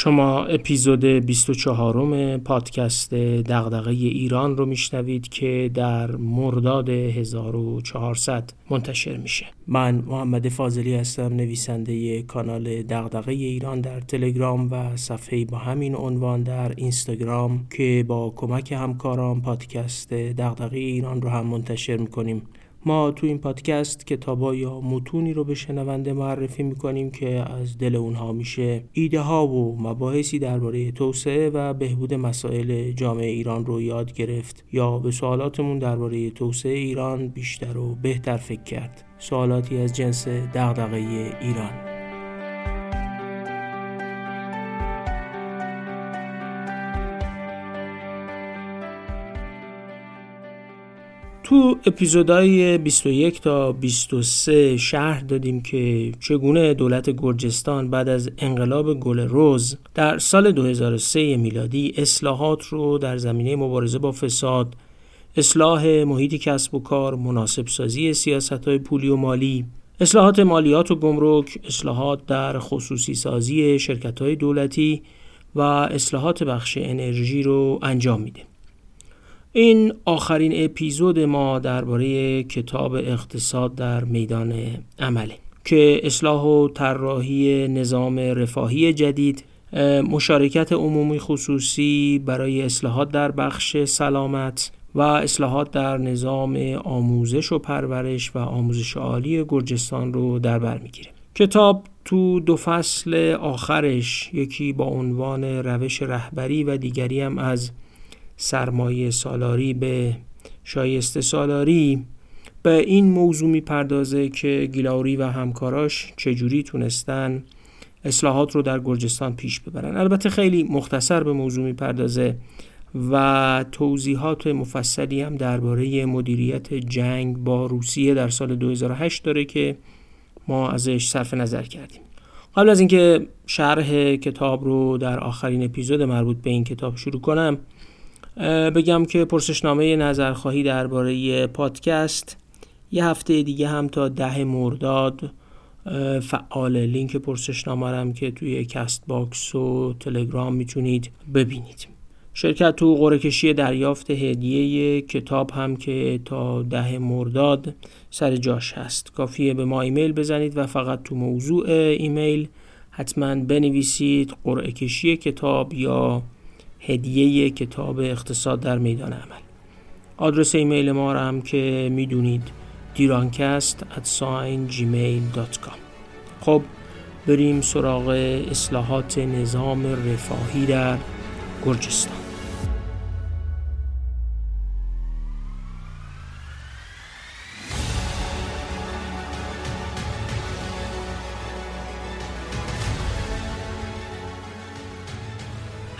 شما اپیزود 24 پادکست دغدغه ایران رو میشنوید که در مرداد 1400 منتشر میشه. من محمد فاضلی هستم نویسنده کانال دغدغه ایران در تلگرام و صفحه با همین عنوان در اینستاگرام که با کمک همکاران پادکست دغدغه ایران رو هم منتشر می‌کنیم. ما تو این پادکست کتابا یا متونی رو به شنونده معرفی می‌کنیم که از دل اونها میشه ایده ها و مباحثی درباره توسعه و بهبود مسائل جامعه ایران رو یاد گرفت یا به سوالاتمون درباره توسعه ایران بیشتر و بهتر فکر کرد. سوالاتی از جنس دغدغه ایران. تو اپیزودهای 21 تا 23 شهر دادیم که چگونه دولت گرجستان بعد از انقلاب گل روز در سال 2003 میلادی اصلاحات رو در زمینه مبارزه با فساد اصلاح محیط کسب و کار مناسب سازی سیاست های پولی و مالی اصلاحات مالیات و گمرک اصلاحات در خصوصی سازی شرکت های دولتی و اصلاحات بخش انرژی رو انجام میده. این آخرین اپیزود ما درباره کتاب اقتصاد در میدان عمله که اصلاح و طراحی نظام رفاهی جدید مشارکت عمومی خصوصی برای اصلاحات در بخش سلامت و اصلاحات در نظام آموزش و پرورش و آموزش عالی گرجستان رو در بر می‌گیره. کتاب تو دو فصل آخرش یکی با عنوان روش رهبری و دیگری هم از سرمایه سالاری به شایسته سالاری. به این موضوع می‌پردازه که گیلاوری و همکاراش چجوری تونستن اصلاحات رو در گرجستان پیش ببرن. البته خیلی مختصر به موضوع می‌پردازه و توضیحات مفصلی هم درباره مدیریت جنگ با روسیه در سال 2008 داره که ما ازش صرف نظر کردیم. قبل از اینکه شرح کتاب رو در آخرین اپیزود مربوط به این کتاب شروع کنم بگم که پرسشنامه نظرخواهی درباره پادکست یه هفته دیگه هم تا ده مرداد فعال لینک پرسشنامه هم که توی Castbox و تلگرام می‌تونید ببینید. شرکت تو قرعه کشی دریافت هدیه کتاب هم که تا ده مرداد سر جاش هست. کافیه به ما ایمیل بزنید و فقط تو موضوع ایمیل حتما بنویسید قرعه کشی کتاب یا هدیه کتاب اقتصاد در میدان عمل. آدرس ایمیل ما را هم که می‌دونید دیرانکست at gmail.com خب بریم سراغ اصلاحات نظام رفاهی در گرجستان.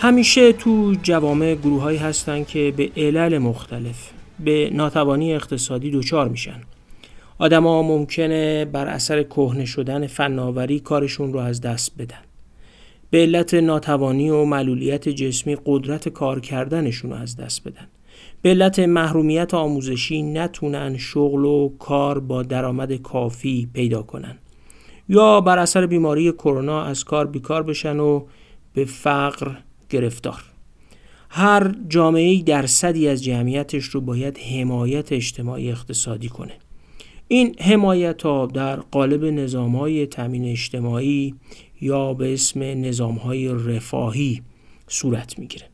همیشه تو جوامع گروه هایی هستن که به علل مختلف به ناتوانی اقتصادی دچار میشن. آدما ممکنه بر اثر کهنه شدن فناوری کارشون رو از دست بدن. به علت ناتوانی و معلولیت جسمی قدرت کار کردنشون رو از دست بدن. به علت محرومیت آموزشی نتونن شغل و کار با درآمد کافی پیدا کنن. یا بر اثر بیماری کرونا از کار بیکار بشن و به فقر گرفتار. هر جامعه درصدی از جمعیتش رو باید حمایت اجتماعی اقتصادی کنه. این حمایت ها در قالب نظام های تامین اجتماعی یا به اسم نظام های رفاهی صورت می‌گیره.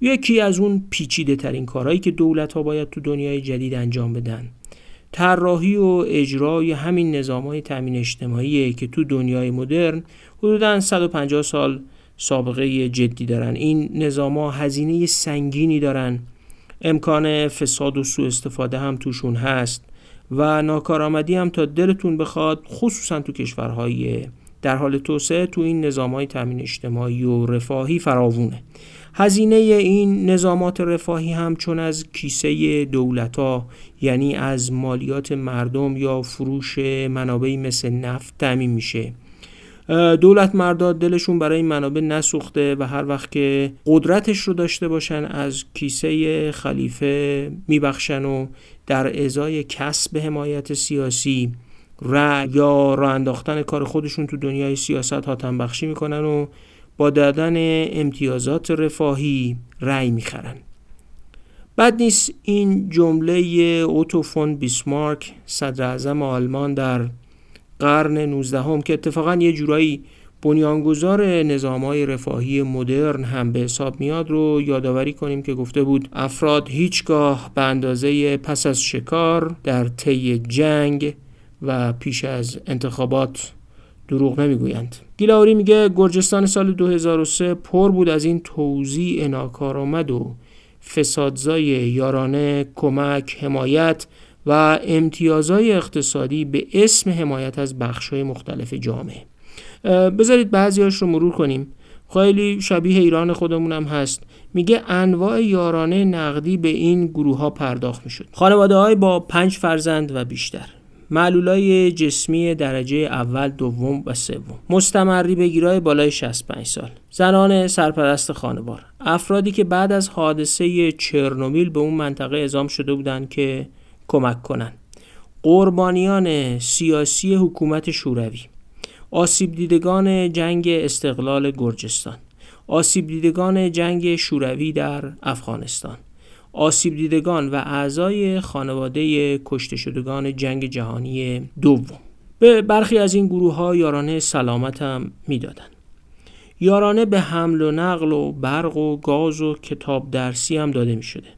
یکی از اون پیچیده ترین کارهایی که دولت ها باید تو دنیای جدید انجام بدن طراحی و اجرای همین نظام های تامین اجتماعی که تو دنیای مدرن حدودا 150 سال سابقه جدی دارن. این نظام ها هزینه سنگینی دارن. امکان فساد و سوء استفاده هم توشون هست و ناکارآمدی هم تا دلتون بخواد خصوصا تو کشورهای در حال توسعه تو این نظام های تامین اجتماعی و رفاهی فراوونه. هزینه این نظامات رفاهی هم چون از کیسه دولت ها یعنی از مالیات مردم یا فروش منابعی مثل نفت تعمین میشه. دولت مرداد دلشون برای این منابع نسوخته و هر وقت که قدرتش رو داشته باشن از کیسه خلیفه میبخشن و در ازای کسب حمایت سیاسی رأی یا راه انداختن کار خودشون تو دنیای سیاست ها بخشی می‌کنن و با دادن امتیازات رفاهی رأی می‌خرن. بعد نیست این جمله اوتو فون بیسمارک صدر اعظم آلمان در قرن 19 هم که اتفاقا یه جورایی بنیانگذار نظام های رفاهی مدرن هم به حساب میاد رو یادآوری کنیم که گفته بود افراد هیچگاه به اندازه پس از شکار در طی جنگ و پیش از انتخابات دروغ نمی‌گویند. گیلاوری میگه گرجستان سال 2003 پر بود از این توزیع ناکارآمد و فسادزای یارانه کمک حمایت و امتیازهای اقتصادی به اسم حمایت از بخشهای مختلف جامعه. بذارید بعضیاش رو مرور کنیم. خیلی شبیه ایران خودمون هم هست. میگه انواع یارانه نقدی به این گروه ها پرداخت می‌شد. خانواده های با پنج فرزند و بیشتر. معلولای جسمی درجه اول دوم و سوم. مستمری بگیرای بالای 65 سال. زنان سرپرست خانوار. افرادی که بعد از حادثه چرنومیل به اون منطقه اعزام شده بودند که کمک کنند قربانیان سیاسی حکومت شوروی. آسیب دیدگان جنگ استقلال گرجستان. آسیب دیدگان جنگ شوروی در افغانستان. آسیب دیدگان و اعضای خانواده کشته شدگان جنگ جهانی دوم. به برخی از این گروه ها یارانه سلامت هم می‌دادند یارانه به حمل و نقل و برق و گاز و کتاب درسی هم داده می شده.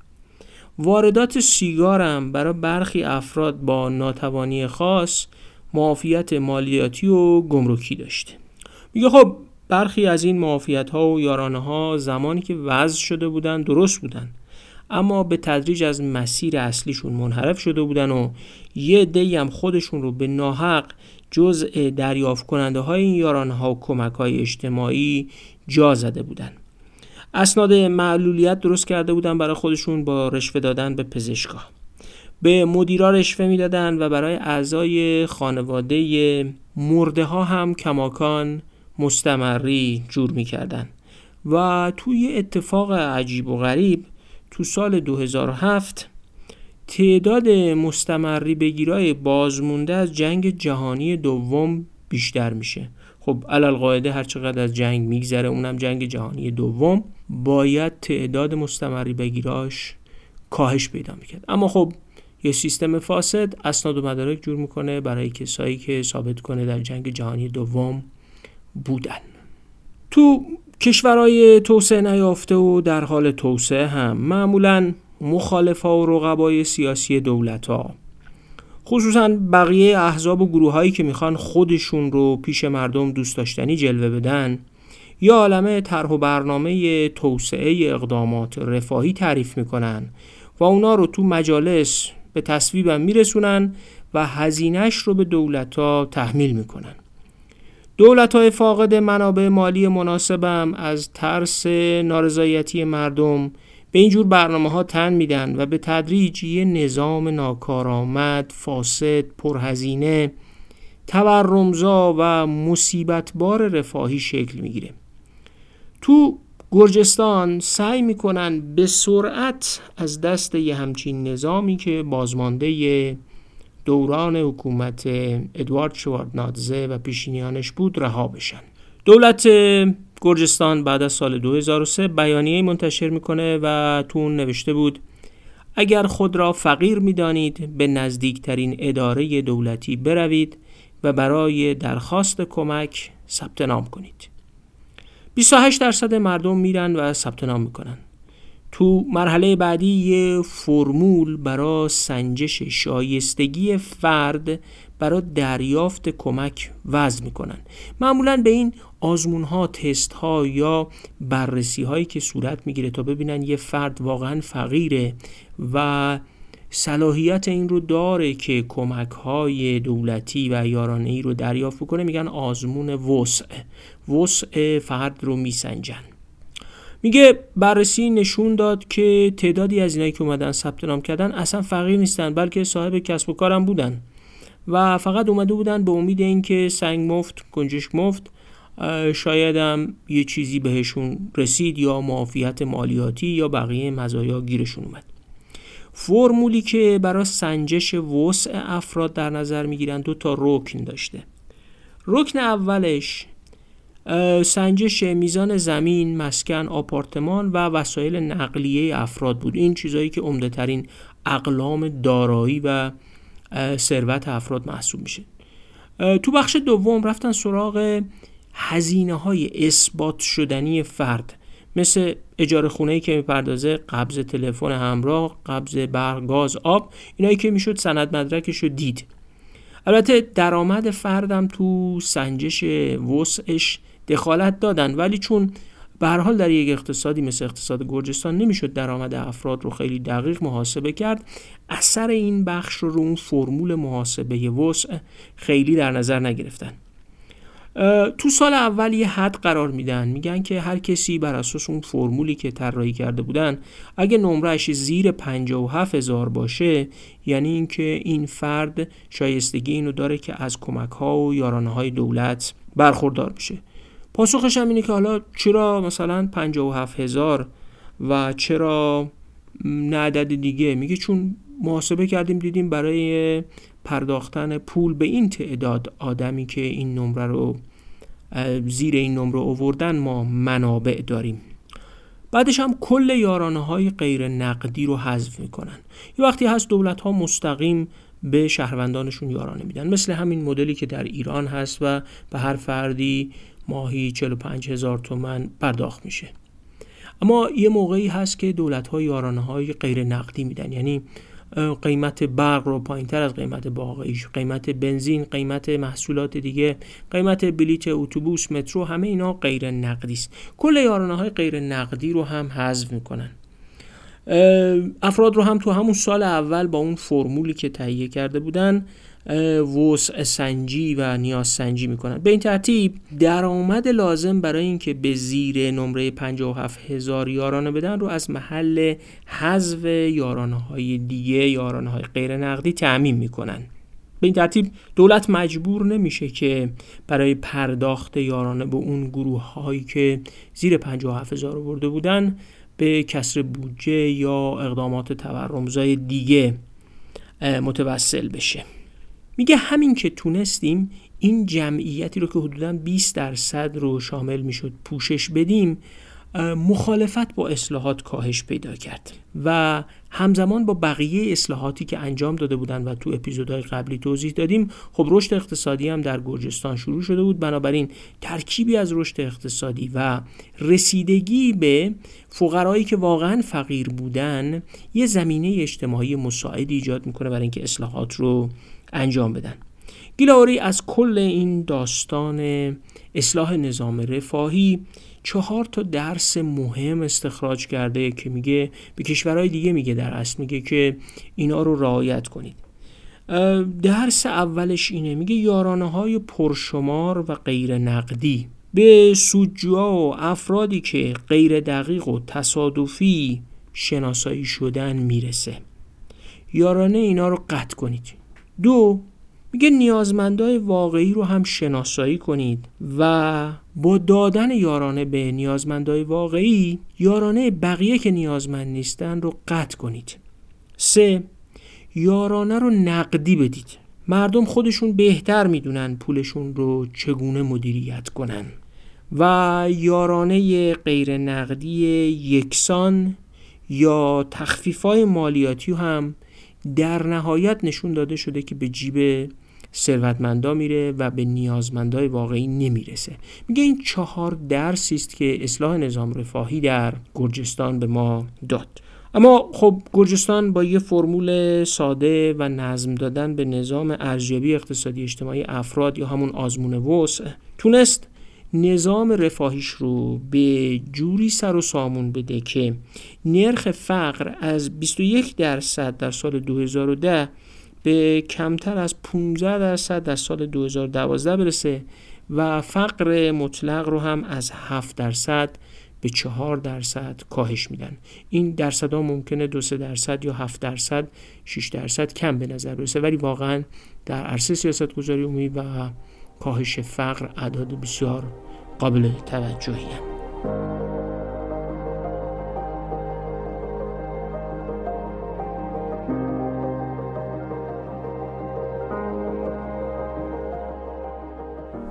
واردات سیگار هم برای برخی افراد با ناتوانی خاص معافیت مالیاتی و گمرکی داشته. میگه خب برخی از این معافیت ها و یارانه ها زمانی که وضع شده بودن درست بودن اما به تدریج از مسیر اصلیشون منحرف شده بودن و یه دی هم خودشون رو به ناحق جزء دریافت کننده های این یارانه ها و کمک های اجتماعی جا زده بودن. اسناد معلولیت درست کرده بودن برای خودشون با رشوه دادن به پزشکا. به مدیرا رشوه می‌دادن و برای اعضای خانواده مرده ها هم کماکان مستمری جور می‌کردن. و توی اتفاق عجیب و غریب تو سال 2007 تعداد مستمری بگیرای بازمونده از جنگ جهانی دوم بیشتر میشه. خب علال قاعده هر چقدر از جنگ میگذره اونم جنگ جهانی دوم باید تعداد مستمری بگیراش کاهش پیدا می‌کرد. اما خب یه سیستم فاسد اسناد و مدارک جور می‌کنه برای کسایی که ثابت کنه در جنگ جهانی دوم بودن. تو کشورهای توسعه نیافته و در حال توسعه هم معمولا مخالفا و رقبای سیاسی دولت ها خصوصا بقیه احزاب و گروه هایی که می‌خوان خودشون رو پیش مردم دوست داشتنی جلوه بدن یا عالمه طرح و برنامه توسعه اقدامات رفاهی تعریف می‌کنن و اونا رو تو مجالس به تصویبم میرسونن و هزینهش رو به دولت ها تحمیل می‌کنن. دولت های فاقد منابع مالی مناسبم از ترس نارضایتی مردم به اینجور برنامه ها تن میدن و به تدریج یه نظام ناکارآمد، فاسد، پرهزینه، تورمزا و مصیبتبار رفاهی شکل می‌گیره. تو گرجستان سعی می‌کنن به سرعت از دست یه همچین نظامی که بازمانده دوران حکومت ادوارد شواردنادزه و پیشینیانش بود رها بشن دولت گرجستان بعد از سال 2003 بیانیه منتشر می‌کنه و تو نوشته بود اگر خود را فقیر می‌دانید به نزدیکترین اداره دولتی بروید و برای درخواست کمک ثبت نام کنید. 28 درصد مردم میرن و ثبت نام می‌کنن. تو مرحله بعدی یه فرمول برای سنجش شایستگی فرد برای دریافت کمک وضع می‌کنن. معمولا به این آزمون ها تست ها یا بررسی هایی که صورت می‌گیره تا ببینن یه فرد واقعا فقیره و صلاحیت این رو داره که کمک های دولتی و یارانه ای رو دریافت بکنه. میگن آزمون وسع. وسع فرد رو میسنجن. میگه بررسی نشون داد که تعدادی از اینایی که اومدن ثبت نام کردن اصلا فقیر نیستن بلکه صاحب کسب و کارم بودن. و فقط اومده بودن به امید اینکه سنگ مفت گنجش مفت شایدم یه چیزی بهشون رسید یا معافیت مالیاتی یا بقیه مزایا گیرشون اومد. فرمولی که برای سنجش وسع افراد در نظر می‌گیرن دو تا رکن داشته. رکن اولش سنجش میزان زمین، مسکن، آپارتمان و وسایل نقلیه افراد بود. این چیزهایی که عمده ترین اقلام دارایی و ثروت افراد محسوب میشه. تو بخش دوم رفتن سراغ هزینه های اثبات شدنی فرد. مثل اجاره خونه که می‌پردازه قبض تلفن همراه قبض برق گاز آب اینایی که می‌شد سند مدرکش رو دید. البته درآمد فردم تو سنجش وسعش دخالت دادن. ولی چون به حال در یک اقتصادی مثل اقتصاد گرجستان نمی‌شد درآمد افراد رو خیلی دقیق محاسبه کرد اثر این بخش رو رو اون فرمول محاسبه وسع خیلی در نظر نگرفتن. تو سال اول یه حد قرار میدن. میگن که هر کسی بر اساس اون فرمولی که طراحی کرده بودن اگه نمرهش زیر 57 هزار باشه یعنی اینکه این فرد شایستگی اینو داره که از کمک ها و یارانه های دولت برخوردار بشه. پاسخش هم اینه که حالا چرا مثلا 57 هزار و چرا نه عدد دیگه؟ میگه چون محاسبه کردیم دیدیم برای پرداختن پول به این تعداد آدمی که این نمره رو زیر این نمره اووردن ما منابع داریم. بعدش هم کل یارانه های غیر نقدی رو حذف می‌کنن. یه وقتی هست دولت ها مستقیم به شهروندانشون یارانه میدن. مثل همین مدلی که در ایران هست و به هر فردی ماهی 45 هزار تومن پرداخت میشه. اما یه موقعی هست که دولت ها یارانه های غیر نقدی میدن. یعنی قیمت برق رو پایین تر از قیمت باقیش قیمت بنزین قیمت محصولات دیگه قیمت بلیت اتوبوس مترو همه اینا غیر نقدی است. کل یارانه های غیر نقدی رو هم حذف می‌کنن. افراد رو هم تو همون سال اول با اون فرمولی که تهیه کرده بودن وسع سنجی و نیاز سنجی می‌کنن. به این ترتیب درآمد لازم برای اینکه به زیر نمره 57 هزار یارانه بدن رو از محل حذف یارانه های دیگه یارانه های غیر نقدی تعمین می‌کنن. به این ترتیب دولت مجبور نمیشه که برای پرداخت یارانه به اون گروه هایی که زیر 57 هزار برده بودن به کسر بودجه یا اقدامات تورمزای دیگه متوسل بشه. میگه همین که تونستیم این جمعیتی رو که حدودا 20 درصد رو شامل می‌شد پوشش بدیم مخالفت با اصلاحات کاهش پیدا کرد و همزمان با بقیه اصلاحاتی که انجام داده بودند و تو اپیزودهای قبلی توضیح دادیم خب رشد اقتصادی هم در گرجستان شروع شده بود. بنابراین ترکیبی از رشد اقتصادی و رسیدگی به فقرایی که واقعا فقیر بودن یه زمینه اجتماعی مساعدی ایجاد می‌کنه برای اینکه اصلاحات رو انجام بدن. گیلاوری از کل این داستان اصلاح نظام رفاهی چهار تا درس مهم استخراج کرده که میگه به کشورهای دیگه میگه در اصل میگه که اینا رو رعایت کنید. درس اولش اینه میگه یارانه های پرشمار و غیر نقدی به سودجوها و افرادی که غیر دقیق و تصادفی شناسایی شدن می‌رسه. یارانه اینا رو قطع کنید. دو میگه نیازمندای واقعی رو هم شناسایی کنید و با دادن یارانه به نیازمندای واقعی یارانه بقیه که نیازمند نیستن رو قطع کنید. سه یارانه رو نقدی بدید. مردم خودشون بهتر می‌دونن پولشون رو چگونه مدیریت کنن. و یارانه غیر نقدی یکسان یا تخفیفای مالیاتی هم در نهایت نشون داده شده که به جیب ثروتمندا میره و به نیازمندای واقعی نمی‌رسه. میگه این چهار درسی است که اصلاح نظام رفاهی در گرجستان به ما داد. اما خب گرجستان با یه فرمول ساده و نظم دادن به نظام ارزیابی اقتصادی اجتماعی افراد یا همون آزمون وسع تونست نظام رفاهیش رو به جوری سر و سامون بده که نرخ فقر از 21 درصد در سال 2010 به کمتر از 15 درصد در سال 2012 برسه و فقر مطلق رو هم از 7 درصد به 4 درصد کاهش میدن این درصد ها ممکنه 2 درصد یا 7 درصد 6 درصد کم به نظر برسه ولی واقعا در عرصه سیاست گذاری عمومی و کاهش فقر اعداد بسیار قابل توجهی هم.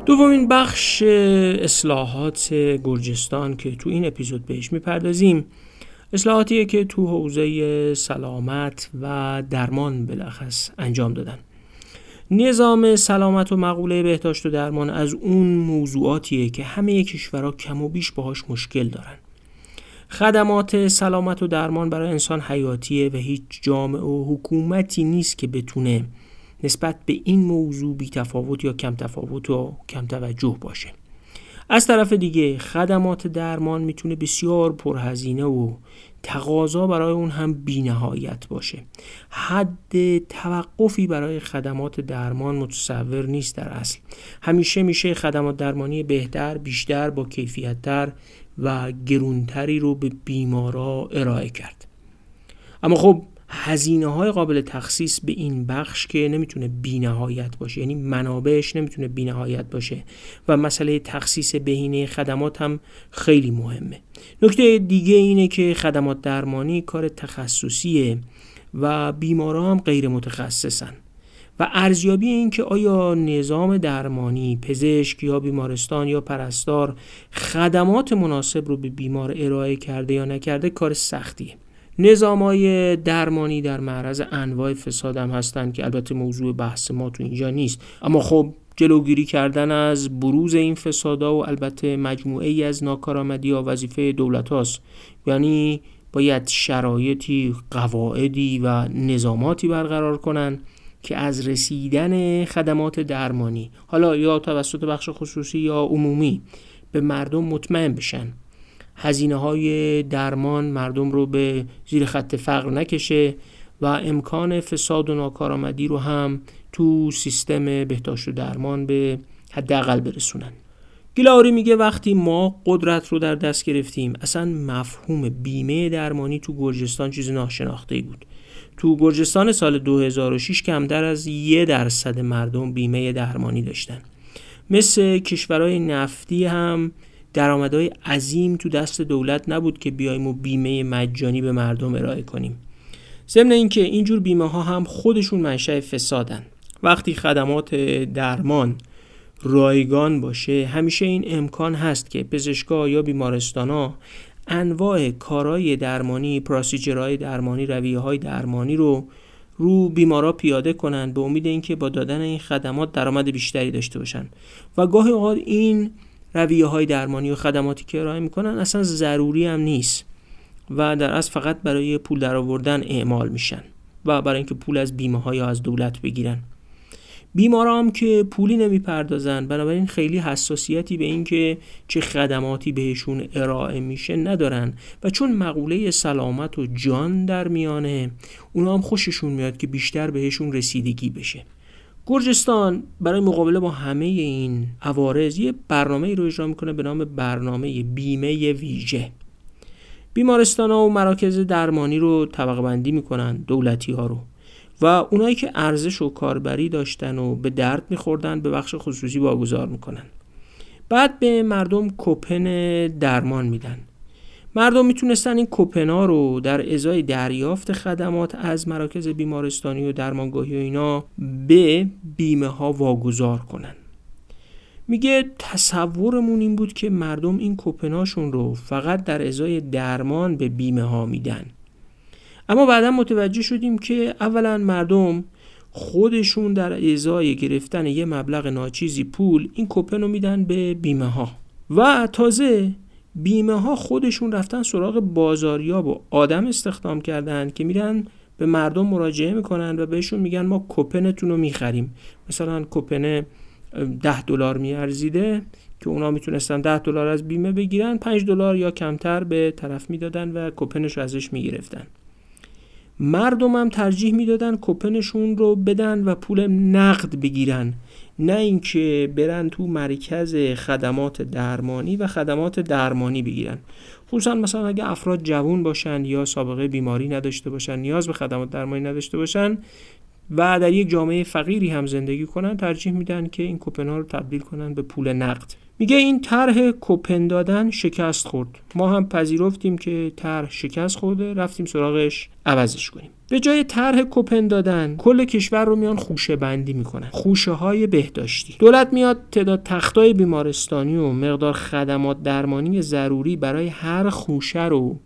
دومین بخش اصلاحات گرجستان که تو این اپیزود بهش می‌پردازیم اصلاحاتیه که تو حوزه سلامت و درمان بلخص انجام دادن. نظام سلامت و مقوله بهداشت و درمان از اون موضوعاتیه که همه کشورها کم و بیش باهاش مشکل دارن. خدمات سلامت و درمان برای انسان حیاتیه و هیچ جامعه و حکومتی نیست که بتونه نسبت به این موضوع بی تفاوت یا کم تفاوت و کم توجه باشه. از طرف دیگه خدمات درمان می‌تونه بسیار پرهزینه و تقاضا برای اون هم بینهایت باشه. حد توقفی برای خدمات درمان متصور نیست در اصل. همیشه میشه خدمات درمانی بهتر بیشتر با کیفیتتر و گرونتری رو به بیمارا ارائه کرد. اما خب هزینه های قابل تخصیص به این بخش که نمی‌تونه بینهایت باشه. یعنی منابعش نمی‌تونه بینهایت باشه. و مسئله تخصیص بهینه خدمات هم خیلی مهمه. نکته دیگه اینه که خدمات درمانی کار تخصصیه و بیمارا هم غیر متخصصن. و ارزیابی این که آیا نظام درمانی پزشک یا بیمارستان یا پرستار خدمات مناسب رو به بیمار ارائه کرده یا نکرده کار سختیه. نظام های درمانی در معرض انواع فساد هم هستند که البته موضوع بحث ما تو اینجا نیست. اما خب جلوگیری کردن از بروز این فسادا و البته مجموعه ای از ناکارآمدی ها وظیفه دولت هاست. یعنی باید شرایطی قواعدی و نظاماتی برقرار کنند که از رسیدن خدمات درمانی حالا یا توسط بخش خصوصی یا عمومی به مردم مطمئن بشن. هزینه های درمان مردم رو به زیر خط فقر نکشه و امکان فساد و ناکارآمدی رو هم تو سیستم بهداشت و درمان به حداقل برسونن. گیلاوری میگه وقتی ما قدرت رو در دست گرفتیم اصلا مفهوم بیمه درمانی تو گرجستان چیز ناشناخته ای بود. تو گرجستان سال 2006 کمتر از یه درصد مردم بیمه درمانی داشتن. مثل کشورهای نفتی هم درآمدهای عظیم تو دست دولت نبود که بیایم و بیمه مجانی به مردم ارائه کنیم. ضمن اینکه اینجور بیمه ها هم خودشون منشأ فسادن. وقتی خدمات درمان رایگان باشه همیشه این امکان هست که پزشکا یا بیمارستان انواع کارهای درمانی پراسیجرهای درمانی رویه های درمانی رو رو بیمارا پیاده کنند به امید اینکه با دادن این خدمات درآمد بیشتری داشته باشن. و گاهی اوقات این رویه های درمانی و خدماتی که ارائه می‌کنن اصلا ضروری هم نیست و در اصل فقط برای پول درآوردن اعمال میشن و برای اینکه پول از بیمه های از دولت بگیرن. بیمارا هم که پولی نمی‌پردازن بنابراین خیلی حساسیتی به اینکه چه خدماتی بهشون ارائه میشه ندارن و چون مقوله سلامت و جان در میانه اونا هم خوششون میاد که بیشتر بهشون رسیدگی بشه. گرجستان برای مقابله با همه این عوارض یه برنامه رو اجرا می‌کنه به نام برنامه بیمه ویژه. بیمارستان ها و مراکز درمانی رو طبقه بندی می‌کنن دولتی ها رو. و اونایی که ارزش و کاربری داشتن و به درد میخوردن به بخش خصوصی واگذار می‌کنن. بعد به مردم کوپن درمان میدن. مردم می‌تونستن این کوپنا رو در ازای دریافت خدمات از مراکز بیمارستانی و درمانگاهی و اینا به بیمه ها واگذار کنن. میگه تصورمون این بود که مردم این کوپناشون رو فقط در ازای درمان به بیمه ها میدن. اما بعدا متوجه شدیم که اولا مردم خودشون در ازای گرفتن یه مبلغ ناچیزی پول این کوپن رو میدن به بیمه ها و تازه بیمه ها خودشون رفتن سراغ بازاریاب و آدم استخدام کردن که میرن به مردم مراجعه می‌کنن و بهشون میگن ما کوپنتون رو می‌خریم. مثلا کوپن ده دلار میارزیده که اونا می‌تونستن ده دلار از بیمه بگیرن 5 دلار یا کمتر به طرف می‌دادن و کوپنش رو ازش می‌گرفتن. مردم هم ترجیح می‌دادن کوپنشون رو بدن و پول نقد بگیرن. نه اینکه برن تو مرکز خدمات درمانی و خدمات درمانی بگیرن. خصوصا مثلا اگه افراد جوون باشن یا سابقه بیماری نداشته باشن نیاز به خدمات درمانی نداشته باشن و در یک جامعه فقیری هم زندگی کنن ترجیح میدن که این کوپن ها رو تبدیل کنن به پول نقد. میگه این طرح کوپن دادن شکست خورد. ما هم پذیرفتیم که طرح شکست خورده رفتیم سراغش عوضش کنیم. به جای طرح کوپن دادن کل کشور رو میان خوشه بندی می‌کنن. خوشه های بهداشتی. دولت میاد تعداد تختای بیمارستانی و مقدار خدمات درمانی ضروری برای هر خوشه رو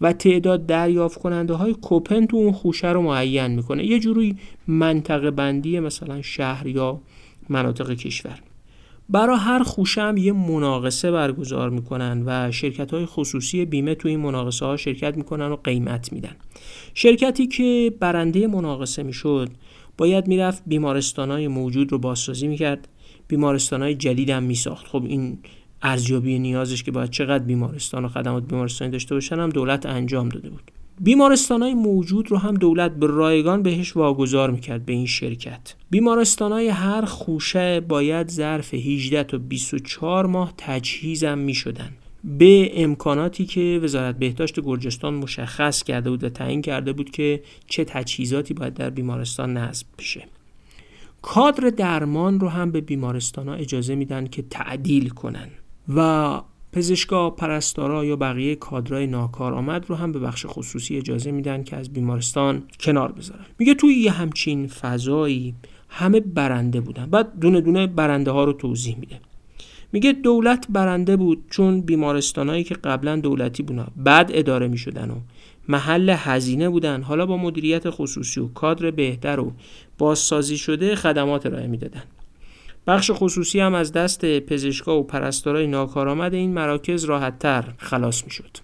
و تعداد دریافت کننده های کوپن تو اون خوشه رو معین می‌کنه. یه جوری منطقه بندی مثلا شهر یا مناطق کشور. برای هر خوشه هم یه مناقصه برگزار می‌کنن و شرکت های خصوصی بیمه تو این مناقصه ها شرکت می‌کنن و قیمت میدن. شرکتی که برنده مناقصه می‌شد باید می‌رفت بیمارستان های موجود رو بازسازی می‌کرد بیمارستان های جدید هم میساخت. خب این ارزیابی نیازش که باید چقدر بیمارستان و خدمات بیمارستانی داشته باشن هم دولت انجام داده بود. بیمارستان موجود رو هم دولت به رایگان بهش واگذار می‌کرد به این شرکت. بیمارستان هر خوشه باید ظرف 18 تا 24 ماه تجهیزم می‌شدن. به امکاناتی که وزارت بهداشت گرجستان مشخص کرده بود و تعیین کرده بود که چه تجهیزاتی باید در بیمارستان نصب بشه. کادر درمان رو هم به بیمارستان ها اجازه میدن که تعدیل کنن و پزشکا پرستارا یا بقیه کادرای ناکارآمد رو هم به بخش خصوصی اجازه میدن که از بیمارستان کنار بذارن. میگه توی یه همچین فضایی همه برنده بودن. بعد دونه دونه برنده ها رو توضیح میده. میگه دولت برنده بود چون بیمارستانهایی که قبلا دولتی بودن بعد اداره می‌شدن و محل هزینه بودن. حالا با مدیریت خصوصی و کادر بهتر و بازسازی شده خدمات ارائه می‌دادن. بخش خصوصی هم از دست پزشکا و پرستارای ناکارآمد این مراکز راحتتر خلاص می‌شد.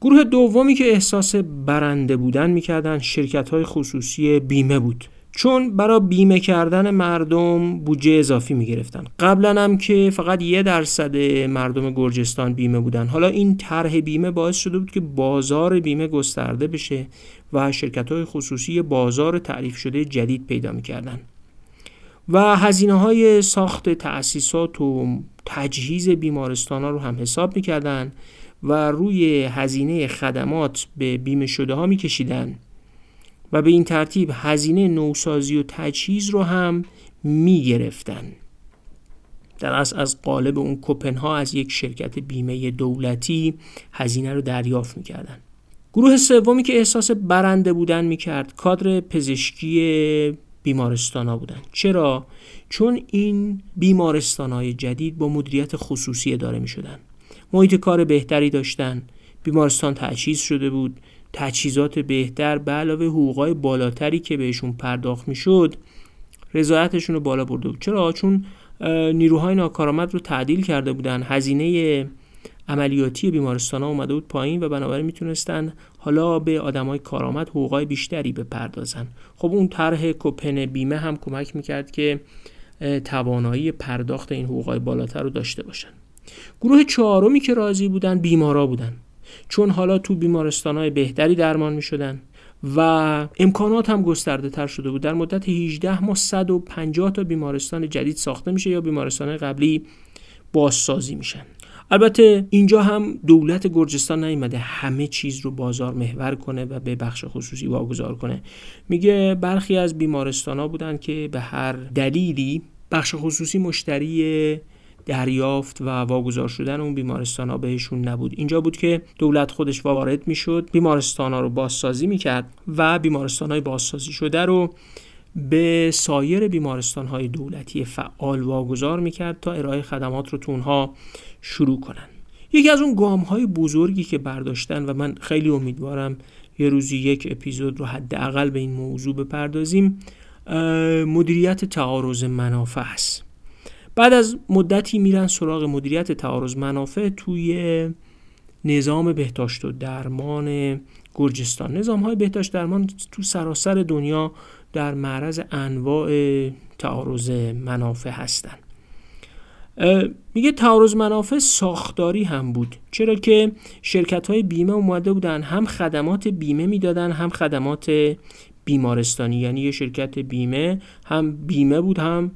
گروه دومی که احساس برنده بودن می‌کردن شرکت های خصوصی بیمه بود. چون برای بیمه کردن مردم بودجه اضافی می‌گرفتن. قبلا هم که فقط یه درصد مردم گرجستان بیمه بودن. حالا این طرح بیمه باعث شده بود که بازار بیمه گسترده بشه و شرکت های خصوصی بازار تعریف شده جدید پیدا می‌کردن. و هزینه های ساخت تأسیسات و تجهیز بیمارستان ها رو هم حساب می‌کردن و روی هزینه خدمات به بیمه شده ها میکشیدن. و به این ترتیب هزینه نوسازی و تجهیز رو هم می‌گرفتن. در اصل از قالب اون کوپن ها از یک شرکت بیمه دولتی هزینه رو دریافت می‌کردن. گروه سومی که احساس برنده بودن می‌کرد کادر پزشکی بیمارستان ها بودن. چرا؟ چون این بیمارستان های جدید با مدیریت خصوصی داره می شدن محیط کار بهتری داشتن. بیمارستان تجهیز شده بود. تجهیزات بهتر به علاوه حقوقای بالاتری که بهشون پرداخت می‌شد رضایتشون رو بالا برده بود. چرا؟ چون نیروهای ناکارآمد رو تعدیل کرده بودن. هزینه عملیاتی بیمارستان ها اومده بود پایین و بنابراین می‌تونستن حالا به آدمای کارآمد حقوقای بیشتری بپردازن. خب اون طرح کوپن بیمه هم کمک می‌کرد که توانایی پرداخت این حقوقای بالاتر رو داشته باشن. گروه چهارمی که راضی بودن بیمارا بودن. چون حالا تو بیمارستان های بهتری درمان می شدن و امکانات هم گسترده تر شده بود. در مدت 18 ماه 150 تا بیمارستان جدید ساخته میشه یا بیمارستان قبلی بازسازی میشن. البته اینجا هم دولت گرجستان نیومده همه چیز رو بازار محور کنه و به بخش خصوصی واگذار کنه. میگه برخی از بیمارستان ها بودن که به هر دلیلی بخش خصوصی مشتری دریافت و واگذار شدن اون بیمارستان ها بهشون نبود. اینجا بود که دولت خودش وارد می‌شد بیمارستان ها رو بازسازی می‌کرد و بیمارستان های بازسازی شده رو به سایر بیمارستان های دولتی فعال واگذار می‌کرد تا ارائه خدمات رو تو اونها شروع کنن. یکی از اون گام های بزرگی که برداشتن و من خیلی امیدوارم یه روزی یک اپیزود رو حداقل به این موضوع بپردازیم مدیریت تعارض منافع است. بعد از مدتی میرن سراغ مدیریت تعارض منافع توی نظام بهداشت و درمان گرجستان. نظام های بهداشت درمان تو سراسر دنیا در معرض انواع تعارض منافع هستند میگه تعارض منافع ساختاری هم بود. چرا که شرکت های بیمه اومده بودن هم خدمات بیمه می‌دادن هم خدمات بیمارستانی. یعنی یه شرکت بیمه هم بیمه بود هم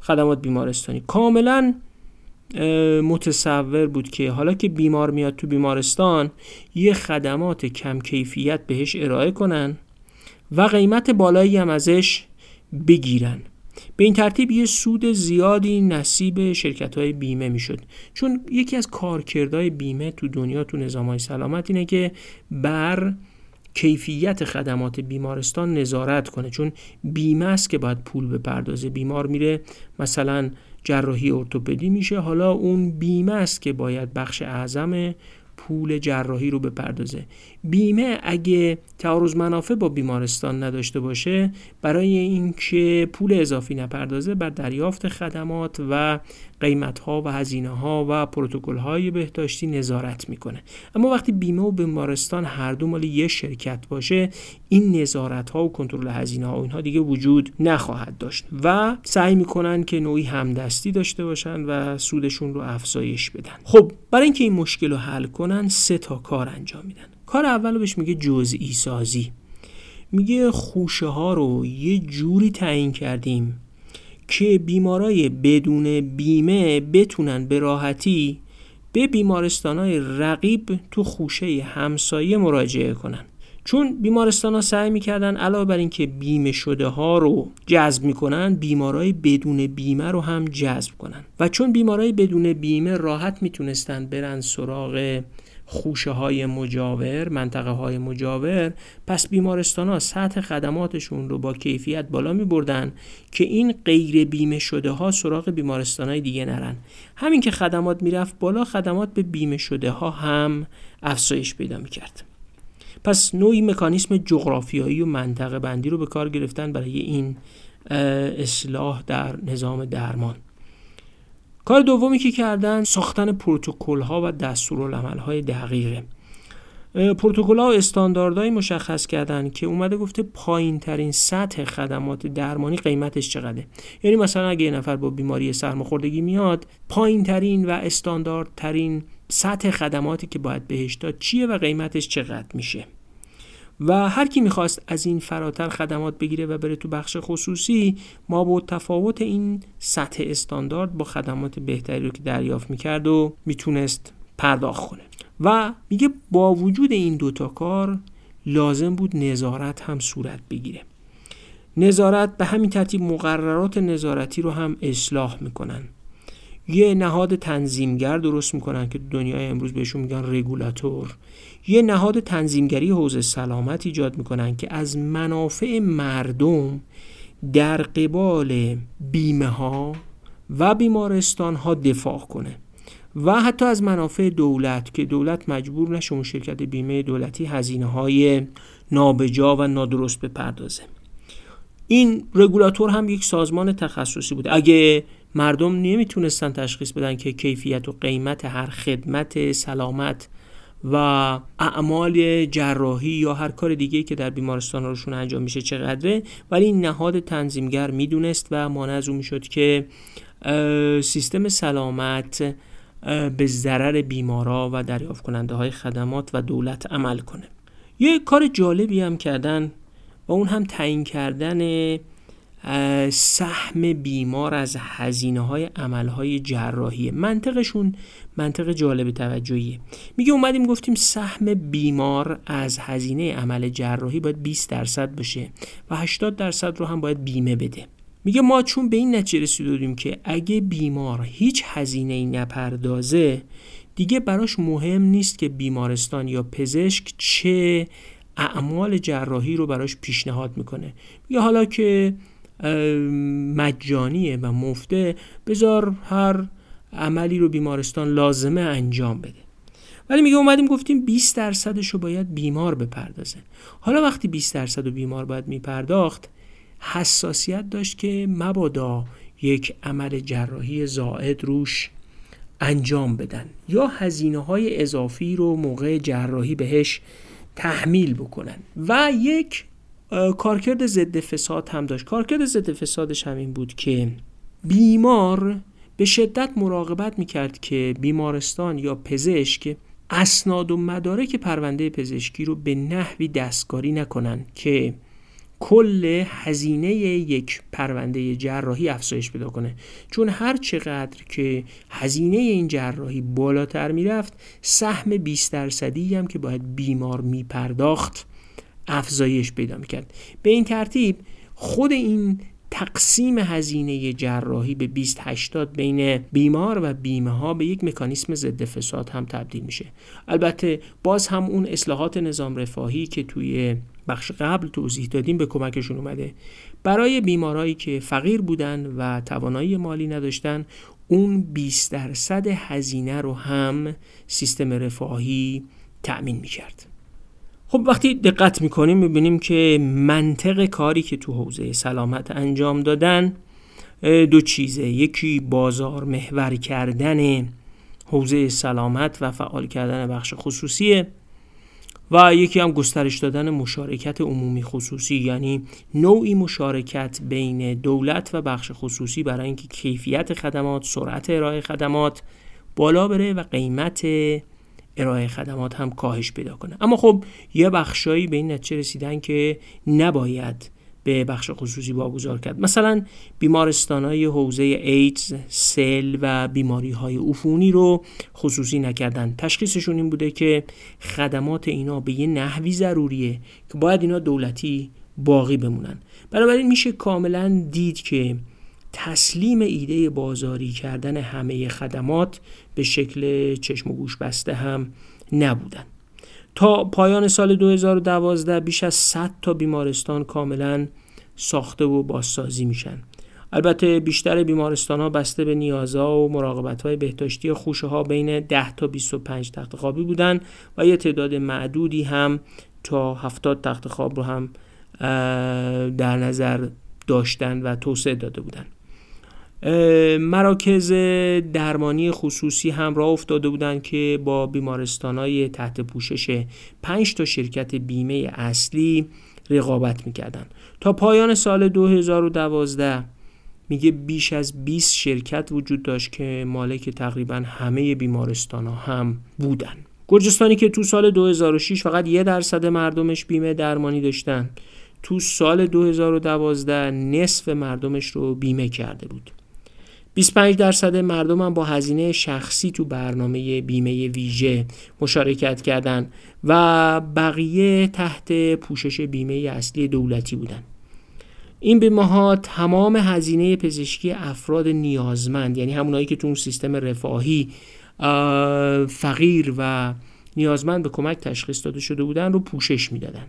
خدمات بیمارستانی. کاملا متصور بود که حالا که بیمار میاد تو بیمارستان یه خدمات کم کیفیت بهش ارائه کنن و قیمت بالایی هم ازش بگیرن. به این ترتیب یه سود زیادی نصیب شرکت های بیمه می‌شد. چون یکی از کارکردهای بیمه تو دنیا تو نظام های سلامت اینه که بر کیفیت خدمات بیمارستان نظارت کنه. چون بیمه است که باید پول بپردازه. بیمار میره مثلا جراحی ارتوپدی میشه. حالا اون بیمه است که باید بخش اعظم پول جراحی رو بپردازه. بیمه اگه تعارض منافع با بیمارستان نداشته باشه برای اینکه پول اضافی نپردازه بر دریافت خدمات و قیمت ها و هزینه ها و پروتکل های بهداشتی نظارت می‌کنه. اما وقتی بیمه و بیمارستان هر دو مال یه شرکت باشه این نظارت ها و کنترل هزینه ها و اینها دیگه وجود نخواهد داشت و سعی می‌کنن که نوعی همدستی داشته باشن و سودشون رو افزایش بدن. خب برای اینکه این مشکل رو حل کنن سه تا کار انجام میدن. کار اول بهش میگه جزئی سازی. میگه خوشه ها رو یه جوری تعیین کردیم که بیمارای بدون بیمه بتونن به راحتی به بیمارستان های رقیب تو خوشه همسایه مراجعه کنن. چون بیمارستان ها سعی می‌کردن علاوه بر اینکه بیمه شده ها رو جذب می‌کنن بیمارای بدون بیمه رو هم جذب کنن. و چون بیمارای بدون بیمه راحت می‌تونستن برن سراغ خوشه های مجاور منطقه های مجاور پس بیمارستان ها سطح خدماتشون رو با کیفیت بالا می بردن که این غیر بیمه شده ها سراغ بیمارستان های دیگه نرن. همین که خدمات می‌رفت بالا خدمات به بیمه شده ها هم افزایش پیدا می کرد پس نوعی مکانیسم جغرافیایی و منطقه بندی رو به کار گرفتن برای این اصلاح در نظام درمان. کار دومی که کردن ساختن پروتکل ها و دستورالعمل های دقیقه. پروتکل ها و استانداردهایی مشخص کردن که اومده گفته پایین ترین سطح خدمات درمانی قیمتش چقدره. یعنی مثلا اگه یه نفر با بیماری سرماخوردگی میاد پایین ترین و استانداردترین سطح خدماتی که باید بهش داد چیه و قیمتش چقدر میشه؟ و هر کی می‌خواست از این فراتر خدمات بگیره و بره تو بخش خصوصی ما با تفاوت این سطح استاندارد با خدمات بهتری رو که دریافت می‌کرد و می‌تونست پرداخت کنه. و میگه با وجود این دوتا کار لازم بود نظارت هم صورت بگیره. نظارت به همین ترتیب مقررات نظارتی رو هم اصلاح می‌کنن. یه نهاد تنظیمگر درست می‌کنن که دنیای امروز بهشون میگن رگولاتور. یه نهاد تنظیمگری حوزه سلامت ایجاد می‌کنن که از منافع مردم در قبال بیمه ها و بیمارستان ها دفاع کنه و حتی از منافع دولت که دولت مجبور نشه اون شرکت بیمه دولتی هزینه های نابجا و نادرست بپردازه. این رگولاتور هم یک سازمان تخصصی بوده. اگه مردم نمی‌تونستن تشخیص بدن که کیفیت و قیمت هر خدمت سلامت و اعمال جراحی یا هر کار دیگه که در بیمارستان روشون انجام میشه چقدره. ولی نهاد تنظیمگر می‌دونست و مانع از اون می‌شد که سیستم سلامت به ضرر بیمارا و دریافت کننده های خدمات و دولت عمل کنه. یه کار جالبی هم کردن و اون هم تعیین کردن سهم بیمار از هزینه های عمل های جراحی منطقشون منطق جالب توجهیه. میگه اومدیم گفتیم سهم بیمار از هزینه عمل جراحی باید 20 درصد باشه و 80 درصد رو هم باید بیمه بده. میگه ما چون به این نتیجه رسیدیم که اگه بیمار هیچ هزینه ای نپردازه دیگه براش مهم نیست که بیمارستان یا پزشک چه اعمال جراحی رو براش پیشنهاد می‌کنه. میگه حالا که مجانیه و مفته. بذار هر عملی رو بیمارستان لازمه انجام بده. ولی میگه اومدیم گفتیم 20 درصدش رو باید بیمار بپردازه. حالا وقتی 20 درصد و بیمار باید میپرداخت حساسیت داشت که مبادا یک عمل جراحی زائد روش انجام بدن. یا هزینه های اضافی رو موقع جراحی بهش تحمیل بکنن. و یک کارکرد ضد فساد هم داشت. کارکرد ضد فسادش هم این بود که بیمار به شدت مراقبت می‌کرد که بیمارستان یا پزشک اسناد و مدارک پرونده پزشکی رو به نحوی دستکاری نکنن که کل هزینه یک پرونده جراحی افزایش پیدا کنه. چون هر چقدر که هزینه این جراحی بالاتر می‌رفت سهم 20 درصدی هم که باید بیمار میپرداخت افزایش پیدا می‌کرد. به این ترتیب خود این تقسیم هزینه جراحی به 20 80 بین بیمار و بیمه ها به یک مکانیسم ضد فساد هم تبدیل میشه. البته باز هم اون اصلاحات نظام رفاهی که توی بخش قبل توضیح دادیم به کمکشون اومده. برای بیمارایی که فقیر بودن و توانایی مالی نداشتن اون 20 درصد هزینه رو هم سیستم رفاهی تأمین می‌کرد. خب وقتی دقت می‌کنیم می‌بینیم که منطق کاری که تو حوزه سلامت انجام دادن دو چیزه. یکی بازار محور کردن حوزه سلامت و فعال کردن بخش خصوصیه و یکی هم گسترش دادن مشارکت عمومی خصوصی یعنی نوعی مشارکت بین دولت و بخش خصوصی برای اینکه کیفیت خدمات سرعت ارائه خدمات بالا بره و قیمت ارائه خدمات هم کاهش پیدا کنه. اما خب یه بخشایی به این نتیجه رسیدن که نباید به بخش خصوصی واگذار کرد. مثلا بیمارستان های حوزه ایدز، سل و بیماری های عفونی رو خصوصی نکردن. تشخیصشون این بوده که خدمات اینا به یه نحوی ضروریه که باید اینا دولتی باقی بمونن. بنابراین میشه کاملا دید که تسلیم ایده بازاری کردن همه خدمات به شکل چشم و گوش بسته هم نبودن. تا پایان سال 2012 بیش از 100 تا بیمارستان کاملا ساخته و بازسازی میشن. البته بیشتر بیمارستان ها بسته به نیازها و مراقبت های بهداشتی خوشه ها بین 10 تا 25 تخت خوابی بودن و یه تعداد معدودی هم تا 70 تخت خواب رو هم در نظر داشتن و توسعه داده بودن. مراکز درمانی خصوصی هم راه افتاده بودند که با بیمارستان های تحت پوشش 5 تا شرکت بیمه اصلی رقابت می‌کردن تا پایان سال 2012 میگه بیش از 20 شرکت وجود داشت که مالک تقریبا همه بیمارستان ها هم بودن گرجستانی که تو سال 2006 فقط یه درصد مردمش بیمه درمانی داشتن تو سال 2012 نصف مردمش رو بیمه کرده بود. 25 درصد مردم هم با هزینه شخصی تو برنامه بیمه ویژه مشارکت کردند و بقیه تحت پوشش بیمه اصلی دولتی بودند. این بیمه ها تمام هزینه پزشکی افراد نیازمند یعنی همونایی که تو اون سیستم رفاهی فقیر و نیازمند به کمک تشخیص داده شده بودن رو پوشش می‌دادن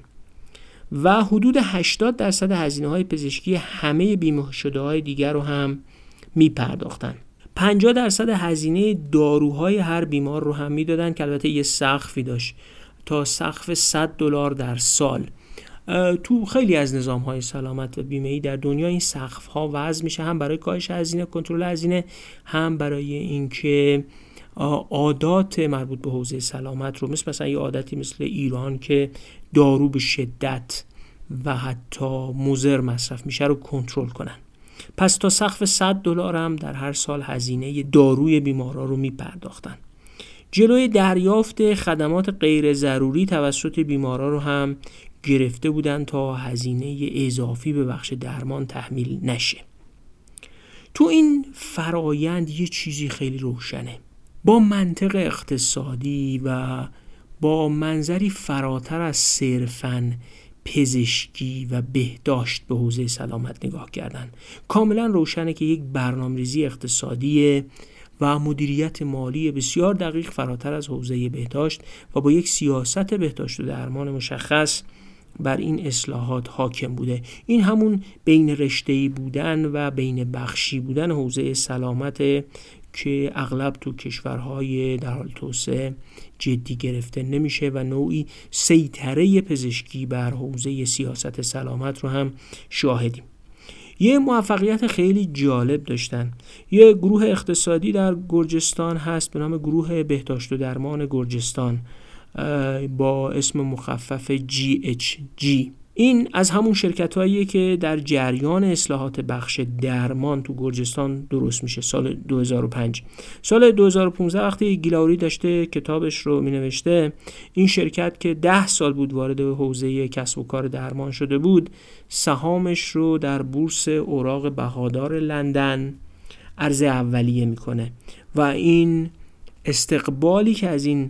و حدود 80 درصد هزینه های پزشکی همه بیمه شده های دیگر رو هم می پرداختن 50 درصد هزینه داروهای هر بیمار رو هم می‌دادن که البته یه سقفی داشت تا سقف 100 دلار در سال. تو خیلی از نظام های سلامت و بیمه ای در دنیا این سقف ها وضع میشه هم برای کاهش هزینه کنترل هزینه هم برای اینکه عادات مربوط به حوزه سلامت رو مثل مثلا یه عادتی مثل ایران که دارو به شدت و حتی مزر مصرف میشه رو کنترل کنن. پس تا سقف 100 دلار هم در هر سال هزینه داروی بیمارا رو می پرداختن. جلوی دریافت خدمات غیر ضروری توسط بیمارا رو هم گرفته بودن تا هزینه اضافی به بخش درمان تحمیل نشه تو این فرایند یه چیزی خیلی روشنه با منطق اقتصادی و با منظری فراتر از صرفاً پزشکی و بهداشت به حوزه سلامت نگاه کردن. کاملا روشنه که یک برنامه‌ریزی اقتصادی و مدیریت مالی بسیار دقیق فراتر از حوزه بهداشت و با یک سیاست بهداشت و درمان مشخص بر این اصلاحات حاکم بوده. این همون بین رشته‌ای بودن و بین بخشی بودن حوزه سلامت که اغلب تو کشورهای در حال توسعه جدی گرفته نمیشه و نوعی سیطره پزشکی بر حوزه سیاست سلامت رو هم شاهدیم. یه موفقیت خیلی جالب داشتن. یه گروه اقتصادی در گرجستان هست به نام گروه بهداشت و درمان گرجستان با اسم مخفف GHG این از همون شرکت هاییه که در جریان اصلاحات بخش درمان تو گرجستان درست میشه. سال 2005 سال 2015 وقتی گیلاوری داشته کتابش رو می نوشته این شرکت که ده سال بود وارد حوزه کسب و کار درمان شده بود سهامش رو در بورس اوراق بهادار لندن عرض اولیه می‌کنه. و این استقبالی که از این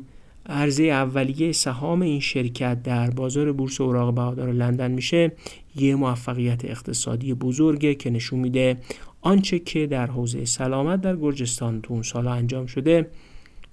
عرضه اولیه سهام این شرکت در بازار بورس اوراق بهادار لندن میشه. یه موفقیت اقتصادی بزرگه که نشون میده آنچه که در حوزه سلامت در گرجستان تو اون سالا انجام شده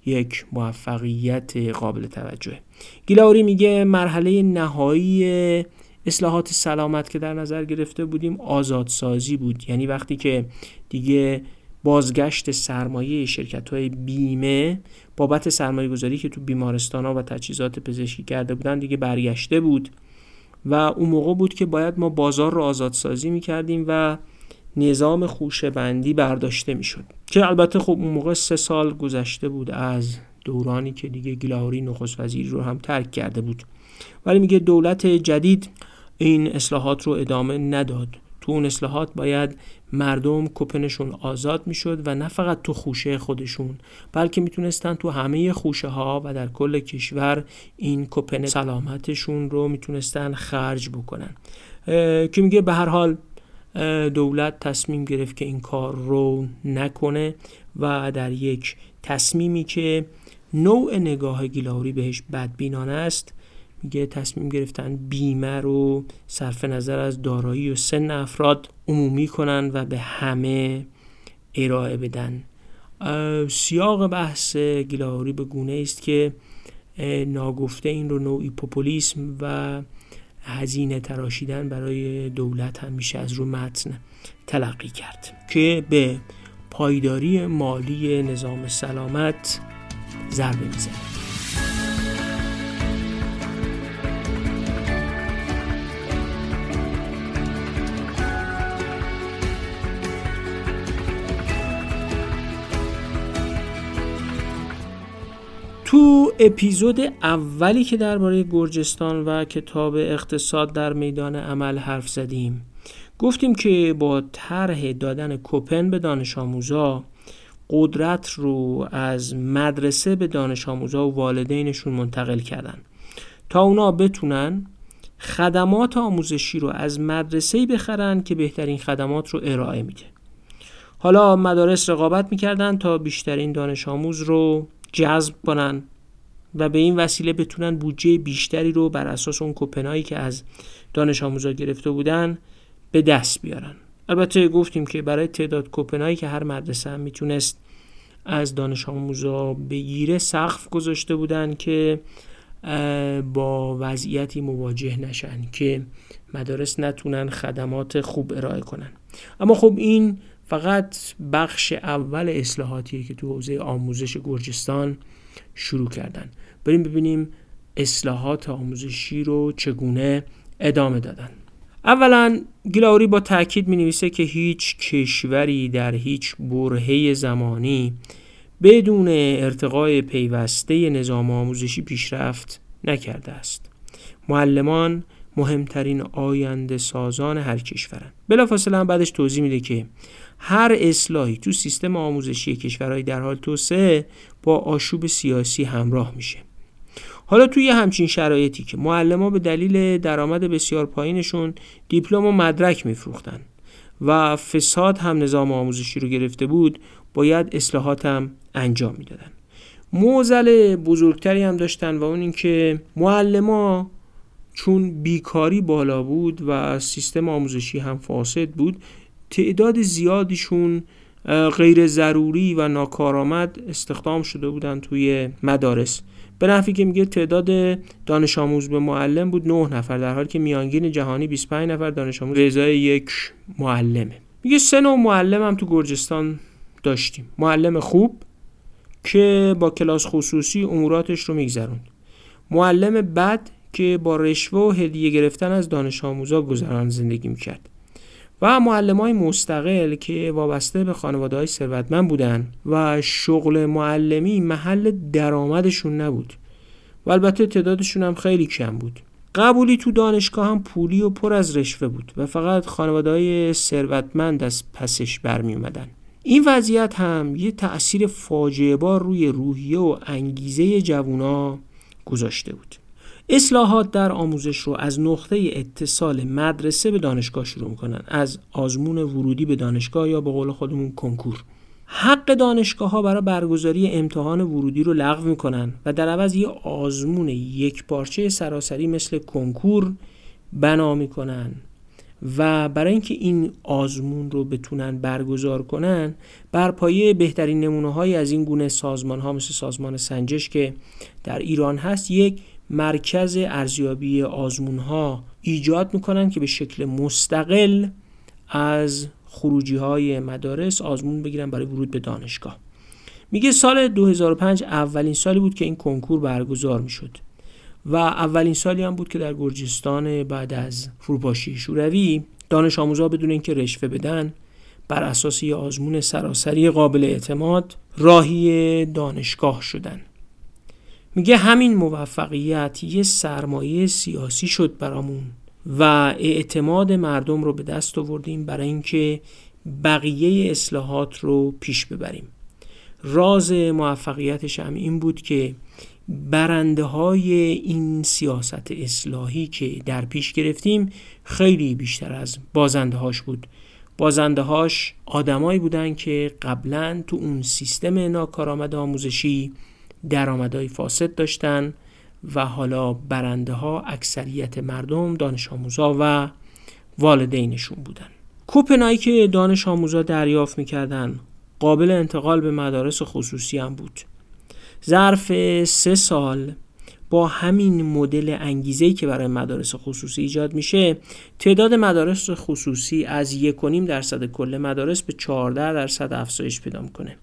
یک موفقیت قابل توجه گیلاوری میگه مرحله نهایی اصلاحات سلامت که در نظر گرفته بودیم آزادسازی بود. یعنی وقتی که دیگه بازگشت سرمایه شرکت های بیمه بابت سرمایه گذاری که تو بیمارستان ها و تجهیزات پزشکی کرده بودن دیگه برگشته بود و اون موقع بود که باید ما بازار رو آزادسازی می کردیم و نظام خوشبندی برداشته می شد که البته خب اون موقع سه سال گذشته بود از دورانی که دیگه گلاوری نخست وزیر رو هم ترک کرده بود. ولی میگه دولت جدید این اصلاحات رو ادامه نداد. تو اون اصلاحات باید مردم کوپنشون آزاد می‌شد و نه فقط تو خوشه خودشون بلکه می‌تونستن تو همه خوشه ها و در کل کشور این کوپن سلامتشون رو می‌تونستن خرج بکنن. که میگه؟ به هر حال دولت تصمیم گرفت که این کار رو نکنه و در یک تصمیمی که نوع نگاه گیلاوری بهش بدبینانه است میگه تصمیم گرفتن بیمه رو صرف نظر از دارایی و سن افراد عمومی کنن و به همه ارائه بدن. سیاق بحث گیلاوری به گونه است که ناگفته این رو نوعی پوپولیسم و هزینه تراشیدن برای دولت هم میشه از رو متن تلقی کرد که به پایداری مالی نظام سلامت ضربه می‌زنه. تو اپیزود اولی که درباره گرجستان و کتاب اقتصاد در میدان عمل حرف زدیم گفتیم که با طرح دادن کوپن به دانش آموزا قدرت رو از مدرسه به دانش آموزا و والدینشون منتقل کردن. تا اونا بتونن خدمات آموزشی رو از مدرسه‌ای بخرن که بهترین خدمات رو ارائه میده. حالا مدارس رقابت می‌کردن تا بیشترین دانش آموز رو جذب کنن و به این وسیله بتونن بودجه بیشتری رو بر اساس اون کوپنایی که از دانش آموزا گرفته بودن به دست بیارن. البته گفتیم که برای تعداد کوپنایی که هر مدرسه هم می‌تونست از دانش آموزا بگیره سقف گذاشته بودن که با وضعیتی مواجه نشن که مدارس نتونن خدمات خوب ارائه کنن. اما خب این فقط بخش اول اصلاحاتیه که تو حوزه آموزش گرجستان شروع کردن. بریم ببینیم اصلاحات آموزشی رو چگونه ادامه دادن. اولا گلاوری با تاکید می نویسه که هیچ کشوری در هیچ برهه زمانی بدون ارتقای پیوسته نظام آموزشی پیشرفت نکرده است. معلمان مهمترین آینده سازان هر کشورن. بلافاصله بعدش توضیح میده که هر اصلاحی تو سیستم آموزشی کشورهای در حال توسعه با آشوب سیاسی همراه میشه. حالا توی همچین شرایطی که ها به دلیل درآمد بسیار پایینشون دیپلم و مدرک میفروختن و فساد هم نظام آموزشی رو گرفته بود باید اصلاحات هم انجام می‌دادن. موزل بزرگتری هم داشتن و اون اینکه معلما چون بیکاری بالا بود و سیستم آموزشی هم فاسد بود تعداد زیادیشون غیر ضروری و ناکارآمد استخدام شده بودن توی مدارس. به نفی که میگه تعداد دانش آموز به معلم بود 9 نفر در حالی که میانگین جهانی 25 نفر دانش آموز ازای یک معلمه. میگه سه نوع معلم هم تو گرجستان داشتیم. معلم خوب که با کلاس خصوصی اموراتش رو میگذروند. معلم بد که با رشوه و هدیه گرفتن از دانش آموزا گذران زندگی می‌کرد. و معلم های مستقل که وابسته به خانواده های ثروتمند بودن و شغل معلمی محل درآمدشون نبود. و البته تعدادشون هم خیلی کم بود. قبولی تو دانشگاه هم پولی و پر از رشوه بود و فقط خانواده های ثروتمند از پسش برمی اومدن. این وضعیت هم یه تأثیر فاجعه بار روی روحیه و انگیزه جوونا گذاشته بود. اصلاحات در آموزش رو از نقطه اتصال مدرسه به دانشگاه شروع می‌کنن. از آزمون ورودی به دانشگاه یا به قول خودمون کنکور. حق دانشگاه ها برای برگزاری امتحان ورودی رو لغو می‌کنن و در عوض یه آزمون یک پارچه سراسری مثل کنکور بنا می‌کنن و برای اینکه این آزمون رو بتونن برگزار کنن بر پایه بهترین نمونه های از این گونه سازمان ها مثل سازمان سنجش که در ایران هست یک مرکز ارزیابی آزمون ها ایجاد می‌کنن که به شکل مستقل از خروجی های مدارس آزمون بگیرن برای ورود به دانشگاه. میگه سال 2005 اولین سالی بود که این کنکور برگزار می‌شد و اولین سالی هم بود که در گرجستان بعد از فروپاشی شوروی دانش آموزا بدون اینکه رشوه بدن بر اساس آزمون سراسری قابل اعتماد راهی دانشگاه شدن. میگه همین موفقیت یه سرمایه سیاسی شد برامون و اعتماد مردم رو به دست آوردیم برای اینکه بقیه اصلاحات رو پیش ببریم. راز موفقیتش هم این بود که برنده های این سیاست اصلاحی که در پیش گرفتیم خیلی بیشتر از بازنده هاش بود. بازنده هاش آدمایی بودن که قبلا تو اون سیستم ناکارآمد آموزشی درآمدهای فاسد داشتن و حالا برنده ها اکثریت مردم دانش آموزا و والدینشون بودن. کوپنایی که دانش آموزا دریافت می‌کردن قابل انتقال به مدارس خصوصی هم بود. ظرف سه سال با همین مدل انگیزه‌ای که برای مدارس خصوصی ایجاد میشه تعداد مدارس خصوصی از 1.5 درصد کل مدارس به 14 درصد افزایش پیدا می‌کنه.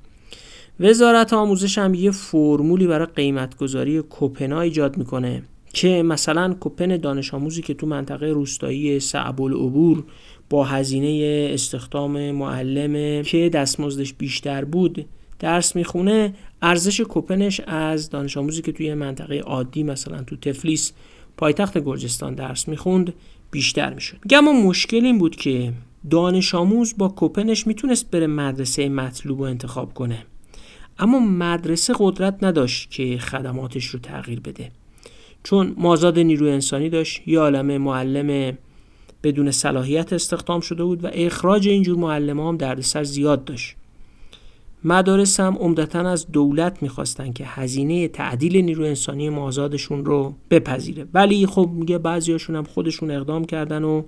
وزارت آموزش هم یه فرمولی برای قیمتگذاری کوپنا ایجاد می‌کنه که مثلا کوپن دانش آموزی که تو منطقه روستایی صعب العبور با هزینه استخدام معلم که دستمزدش بیشتر بود درس می‌خونه ارزش کوپنش از دانش آموزی که توی منطقه عادی مثلا تو تفلیس پایتخت گرجستان درس می‌خوند بیشتر می‌شد. اما مشکل این بود که دانش آموز با کوپنش می‌تونست بره مدرسه مطلوب رو انتخاب کنه. اما مدرسه قدرت نداشت که خدماتش رو تغییر بده. چون مازاد نیروی انسانی داشت یه عالم معلم بدون صلاحیت استخدام شده بود و اخراج اینجور معلم هم دردسر زیاد داشت. مدارس هم عمدتا از دولت می‌خواستن که هزینه تعدیل نیروی انسانی مازادشون رو بپذیره. ولی خب میگه بعضیاشون هم خودشون اقدام کردن و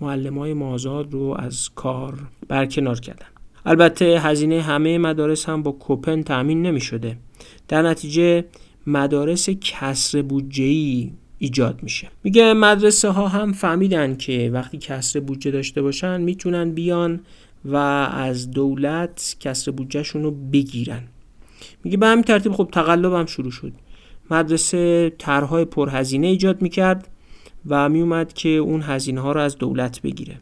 معلم های مازاد رو از کار برکنار کردن. البته هزینه همه مدارس هم با کوپن تأمین نمی شده در نتیجه مدارس کسر بودجه ایجاد میشه. میگه مدرسه ها هم فهمیدن که وقتی کسر بودجه داشته باشن می‌تونن بیان و از دولت کسر بودجهشون رو بگیرن. میگه به همین ترتیب خب تقلب هم شروع شد. مدرسه طرحهای پرهزینه ایجاد می‌کرد و میومد که اون هزینه ها رو از دولت بگیره.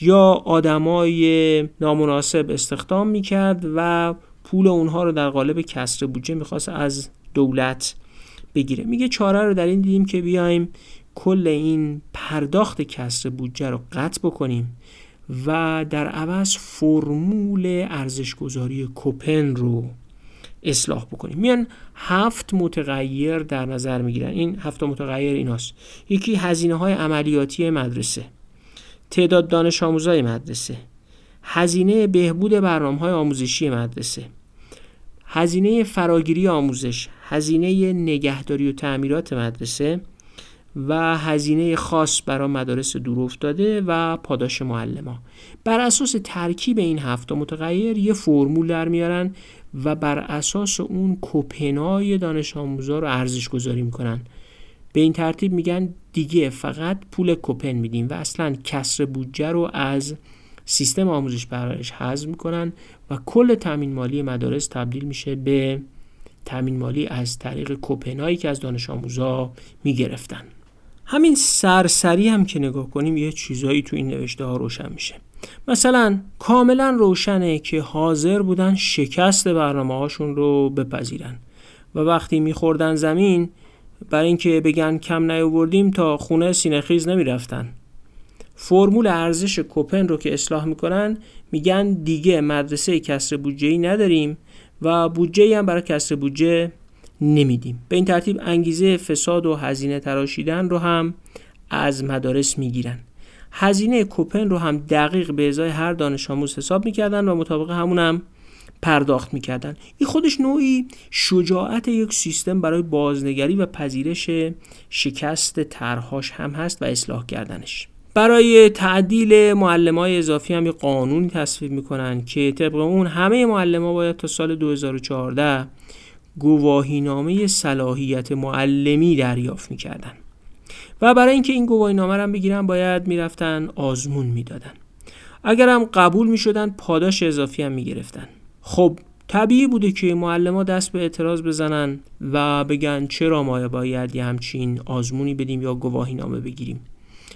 یا آدمای نامناسب استخدام می‌کرد و پول اونها رو در قالب کسر بودجه می‌خواست از دولت بگیره. میگه چاره رو در این دیدیم که بیایم کل این پرداخت کسر بودجه رو قطع بکنیم و در عوض فرمول ارزشگذاری کوپن رو اصلاح بکنیم. میان هفت متغیر در نظر می‌گیرن. این هفت متغیر ایناست. یکی هزینه های عملیاتی مدرسه. تعداد دانش آموزای مدرسه. هزینه بهبود برنامه های آموزشی مدرسه. هزینه فراگیری آموزش هزینه نگهداری و تعمیرات مدرسه و هزینه خاص برای مدارس دور افتاده و پاداش معلم بر اساس ترکیب این هفت متغیر یه فرمول در میارن و بر اساس اون کوپنای دانش آموزا رو ارزش گذاری می‌کنن. به این ترتیب میگن دیگه فقط پول کوپن میدیم و اصلا کسر بودجه رو از سیستم آموزش پرورش حذف می‌کنن و کل تامین مالی مدارس تبدیل میشه به تامین مالی از طریق کوپنایی که از دانش آموزا می‌گرفتن. همین سرسری هم که نگاه کنیم یه چیزایی تو این نوشته ها روشن میشه. مثلا کاملا روشنه که حاضر بودن شکست برنامه هاشون رو بپذیرن و وقتی میخوردن زمین برای اینکه بگن کم نیاوردیم تا خونه سینهخیز نمی‌رفتن. فرمول ارزش کوپن رو که اصلاح می‌کنن میگن دیگه مدرسه کسر بودجه ای نداریم و بودجه هم برای کسر بودجه نمیدیم. به این ترتیب انگیزه فساد و هزینه تراشیدن رو هم از مدارس می‌گیرن. هزینه کوپن رو هم دقیق به ازای هر دانش آموز حساب می‌کردن و مطابق همون هم پرداخت می‌کردن. این خودش نوعی شجاعت یک سیستم برای بازنگری و پذیرش شکست طرحهاش هم هست و اصلاح کردنش. برای تعدیل معلم های اضافی هم یه قانونی تصویب می‌کنن که طبق اون همه معلم ها باید تا سال 2014 گواهینامه صلاحیت معلمی دریافت می‌کردن. و برای اینکه این گواهینامه رو بگیرن باید می‌رفتن آزمون می‌دادن. اگر هم قبول می‌شدن پاداش اضافی هم می‌گرفتن. خب طبیعی بوده که ها دست به اعتراض بزنن و بگن چرا ما باید یه همچین آزمونی بدیم یا گواهی نامه بگیریم.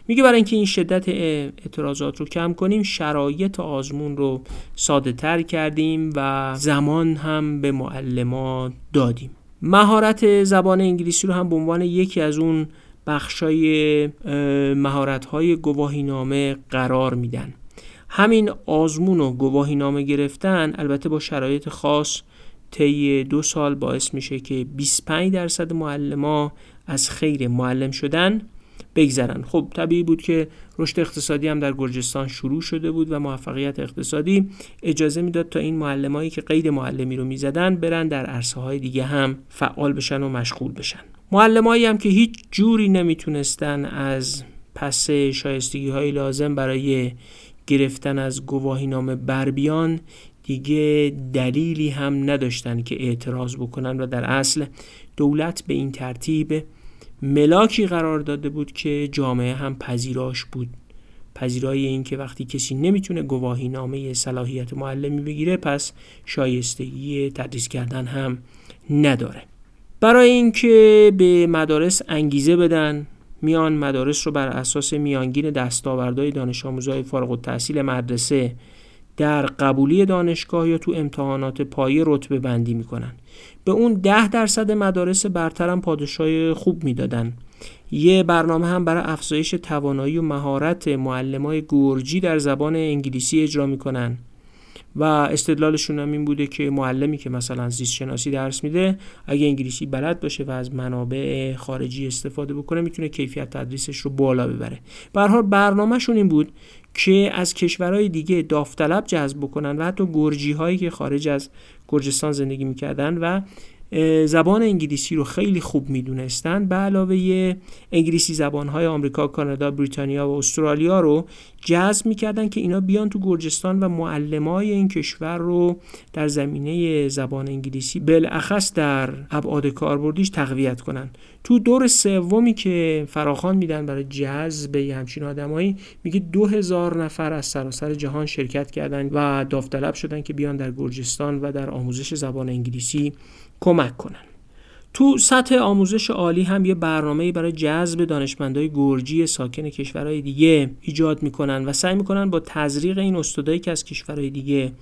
میگه برای اینکه این شدت اعتراضات رو کم کنیم شرایط آزمون رو ساده تر کردیم و زمان هم به معلمان دادیم. مهارت زبان انگلیسی رو هم به عنوان یکی از اون بخشای مهارت های گواهی نامه قرار میدن. همین آزمون و گواهی نامه گرفتن البته با شرایط خاص طی دو سال باعث میشه که 25 درصد معلما از خیر معلم شدن بگذرن. خب طبیعی بود که رشد اقتصادی هم در گرجستان شروع شده بود و موفقیت اقتصادی اجازه می‌داد تا این معلمایی که قید معلمی رو می‌زدن برن در عرصه های دیگه هم فعال بشن و مشغول بشن. معلمایی هم که هیچ جوری نمی‌تونستن از پس شایستگی های لازم برای گرفتن از گواهی نامه بربیان دیگه دلیلی هم نداشتن که اعتراض بکنن و در اصل دولت به این ترتیب ملاکی قرار داده بود که جامعه هم پذیراش بود. پذیرای این که وقتی کسی نمی‌تونه گواهی نامه صلاحیت معلمی بگیره پس شایستگی تدریس کردن هم نداره. برای اینکه به مدارس انگیزه بدن میان مدارس رو بر اساس میانگین دستاوردهای دانش آموزای فارغ التحصیل مدرسه در قبولی دانشگاه یا تو امتحانات پایه رتبه بندی می‌کنن. به اون ده درصد مدارس برترم پادشاه خوب می‌دادن. یه برنامه هم برای افزایش توانایی و مهارت معلمای گرجی در زبان انگلیسی اجرا می‌کنن. و استدلالشون هم این بوده که معلمی که مثلا زیست شناسی درس میده اگه انگلیسی بلد باشه و از منابع خارجی استفاده بکنه می‌تونه کیفیت تدریسش رو بالا ببره. به حال برنامهشون این بود که از کشورهای دیگه داوطلب جذب بکنن و حتی گرجی هایی که خارج از گرجستان زندگی می‌کردن و زبان انگلیسی رو خیلی خوب می‌دونستن. به علاوه انگلیسی زبانهای آمریکا، کانادا، بریتانیا و استرالیا رو جذب می‌کردن که اینا بیان تو گرجستان و معلمای این کشور رو در زمینه زبان انگلیسی بالاخص در ابعاد کاربردیش تقویت کنن. تو دور سومی که فراخان میدن برای جذب همچین آدمایی میگه دو هزار نفر از سراسر جهان شرکت کردن و داوطلب شدن که بیان در گرجستان و در آموزش زبان انگلیسی کمک کنن. تو سطح آموزش عالی هم یه برنامه برای جذب دانشمندای گرجی ساکن کشورهای دیگه ایجاد می‌کنن و سعی می‌کنن با تزریق این استادایی که از کشورهای دیگه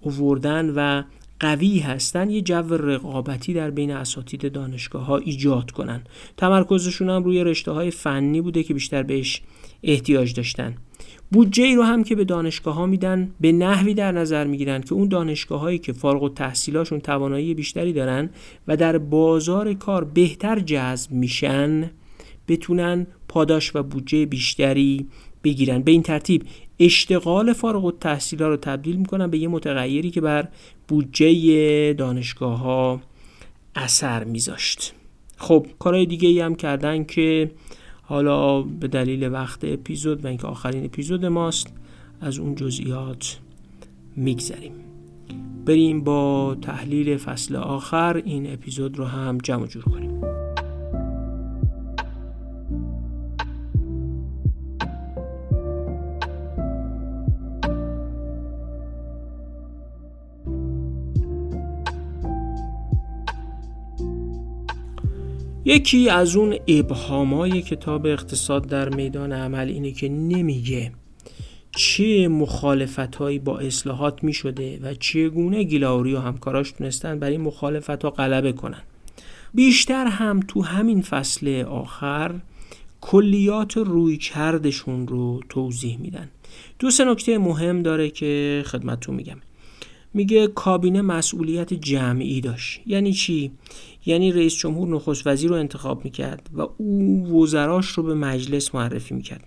اووردن و قوی هستن یه جو رقابتی در بین اساتید دانشگاه ها ایجاد کنن. تمرکزشون هم روی رشته های فنی بوده که بیشتر بهش احتیاج داشتن. بودجه ای رو هم که به دانشگاه ها میدن به نحوی در نظر می‌گیرن که اون دانشگاه هایی که فارغ و تحصیلاشون توانایی بیشتری دارن و در بازار کار بهتر جذب میشن بتونن پاداش و بودجه بیشتری بگیرن. به این ترتیب اشتغال فارغ و تحصیل ها رو تبدیل می‌کنن به یه متغیری که بر بودجه دانشگاه ها اثر میذاشت. خب کارهای دیگه ای هم کردن که حالا به دلیل وقت اپیزود و اینکه آخرین اپیزود ماست از اون جزئیات میگذریم. بریم با تحلیل فصل آخر. این اپیزود رو هم جمع جور کنیم. یکی از اون ابهامای کتاب اقتصاد در میدان عمل اینه که نمیگه چه مخالفت هایی با اصلاحات می شده و چگونه گیلاوری و همکاراش تونستن بر این مخالفت ها غلبه کنن. بیشتر هم تو همین فصل آخر کلیات روی کردشون رو توضیح میدن. دو سه نکته مهم داره که خدمتتون میگم. میگه کابینه مسئولیت جمعی داشت. یعنی چی؟ یعنی رئیس جمهور نخست وزیر رو انتخاب می‌کرد و او وزراش رو به مجلس معرفی می‌کرد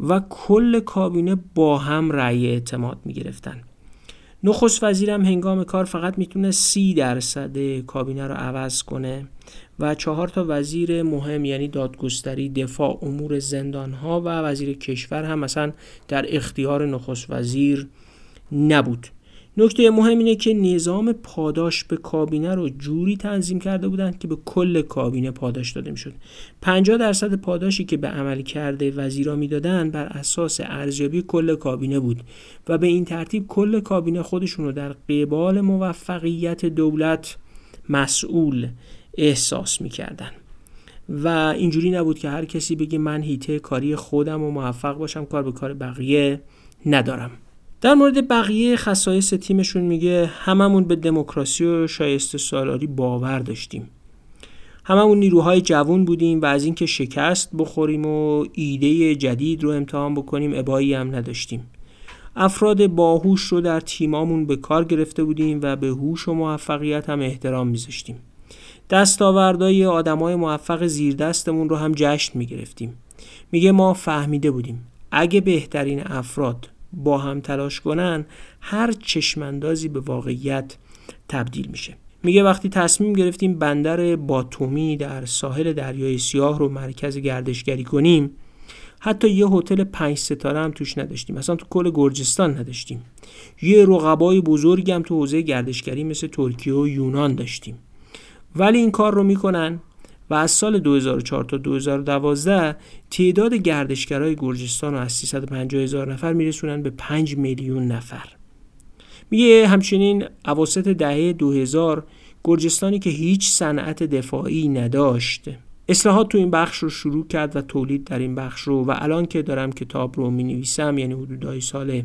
و کل کابینه با هم رأی اعتماد می‌گرفتن. نخست وزیرم هنگام کار فقط می‌تونه سی درصد کابینه رو عوض کنه و چهار تا وزیر مهم یعنی دادگستری دفاع امور زندان ها و وزیر کشور هم مثلا در اختیار نخست وزیر نبود. نکته مهم اینه که نظام پاداش به کابینه رو جوری تنظیم کرده بودند که به کل کابینه پاداش داده می‌شد. 50 درصد پاداشی که به عمل کرده وزیرا می‌دادن بر اساس ارزیابی کل کابینه بود و به این ترتیب کل کابینه خودشون رو در قبال موفقیت دولت مسئول احساس می‌کردن و اینجوری نبود که هر کسی بگه من هیته کاری خودم و موفق باشم کار به کار بقیه ندارم. در مورد بقیه خصایص تیمشون میگه هممون به دموکراسی و شایسته سالاری باور داشتیم. هممون نیروهای جوون بودیم و از اینکه شکست بخوریم و ایده جدید رو امتحان بکنیم ابایی هم نداشتیم. افراد باهوش رو در تیمامون به کار گرفته بودیم و به هوش و موفقیت هم احترام میذاشتیم. دستاوردهای آدمای موفق زیر دستمون رو هم جشن می‌گرفتیم. میگه ما فهمیده بودیم. اگه بهترین افراد با هم تلاش کنن هر چشماندازی به واقعیت تبدیل میشه. میگه وقتی تصمیم گرفتیم بندر باتومی در ساحل دریای سیاه رو مرکز گردشگری کنیم حتی یه هتل پنج ستاره هم توش نداشتیم. مثلا تو کل گرجستان نداشتیم. یه رقبای بزرگی هم تو حوزه گردشگری مثل ترکیه و یونان داشتیم. ولی این کار رو می‌کنن و از سال 2004 تا 2012 تعداد گردشگرای گرجستان از 350 هزار نفر میرسونن به 5 میلیون نفر. میگه همچنین اواسط دهه 2000 گرجستانی که هیچ صنعت دفاعی نداشت. اصلاحات تو این بخش رو شروع کرد و تولید در این بخش رو و الان که دارم کتاب رو می نویسم یعنی حدودای سال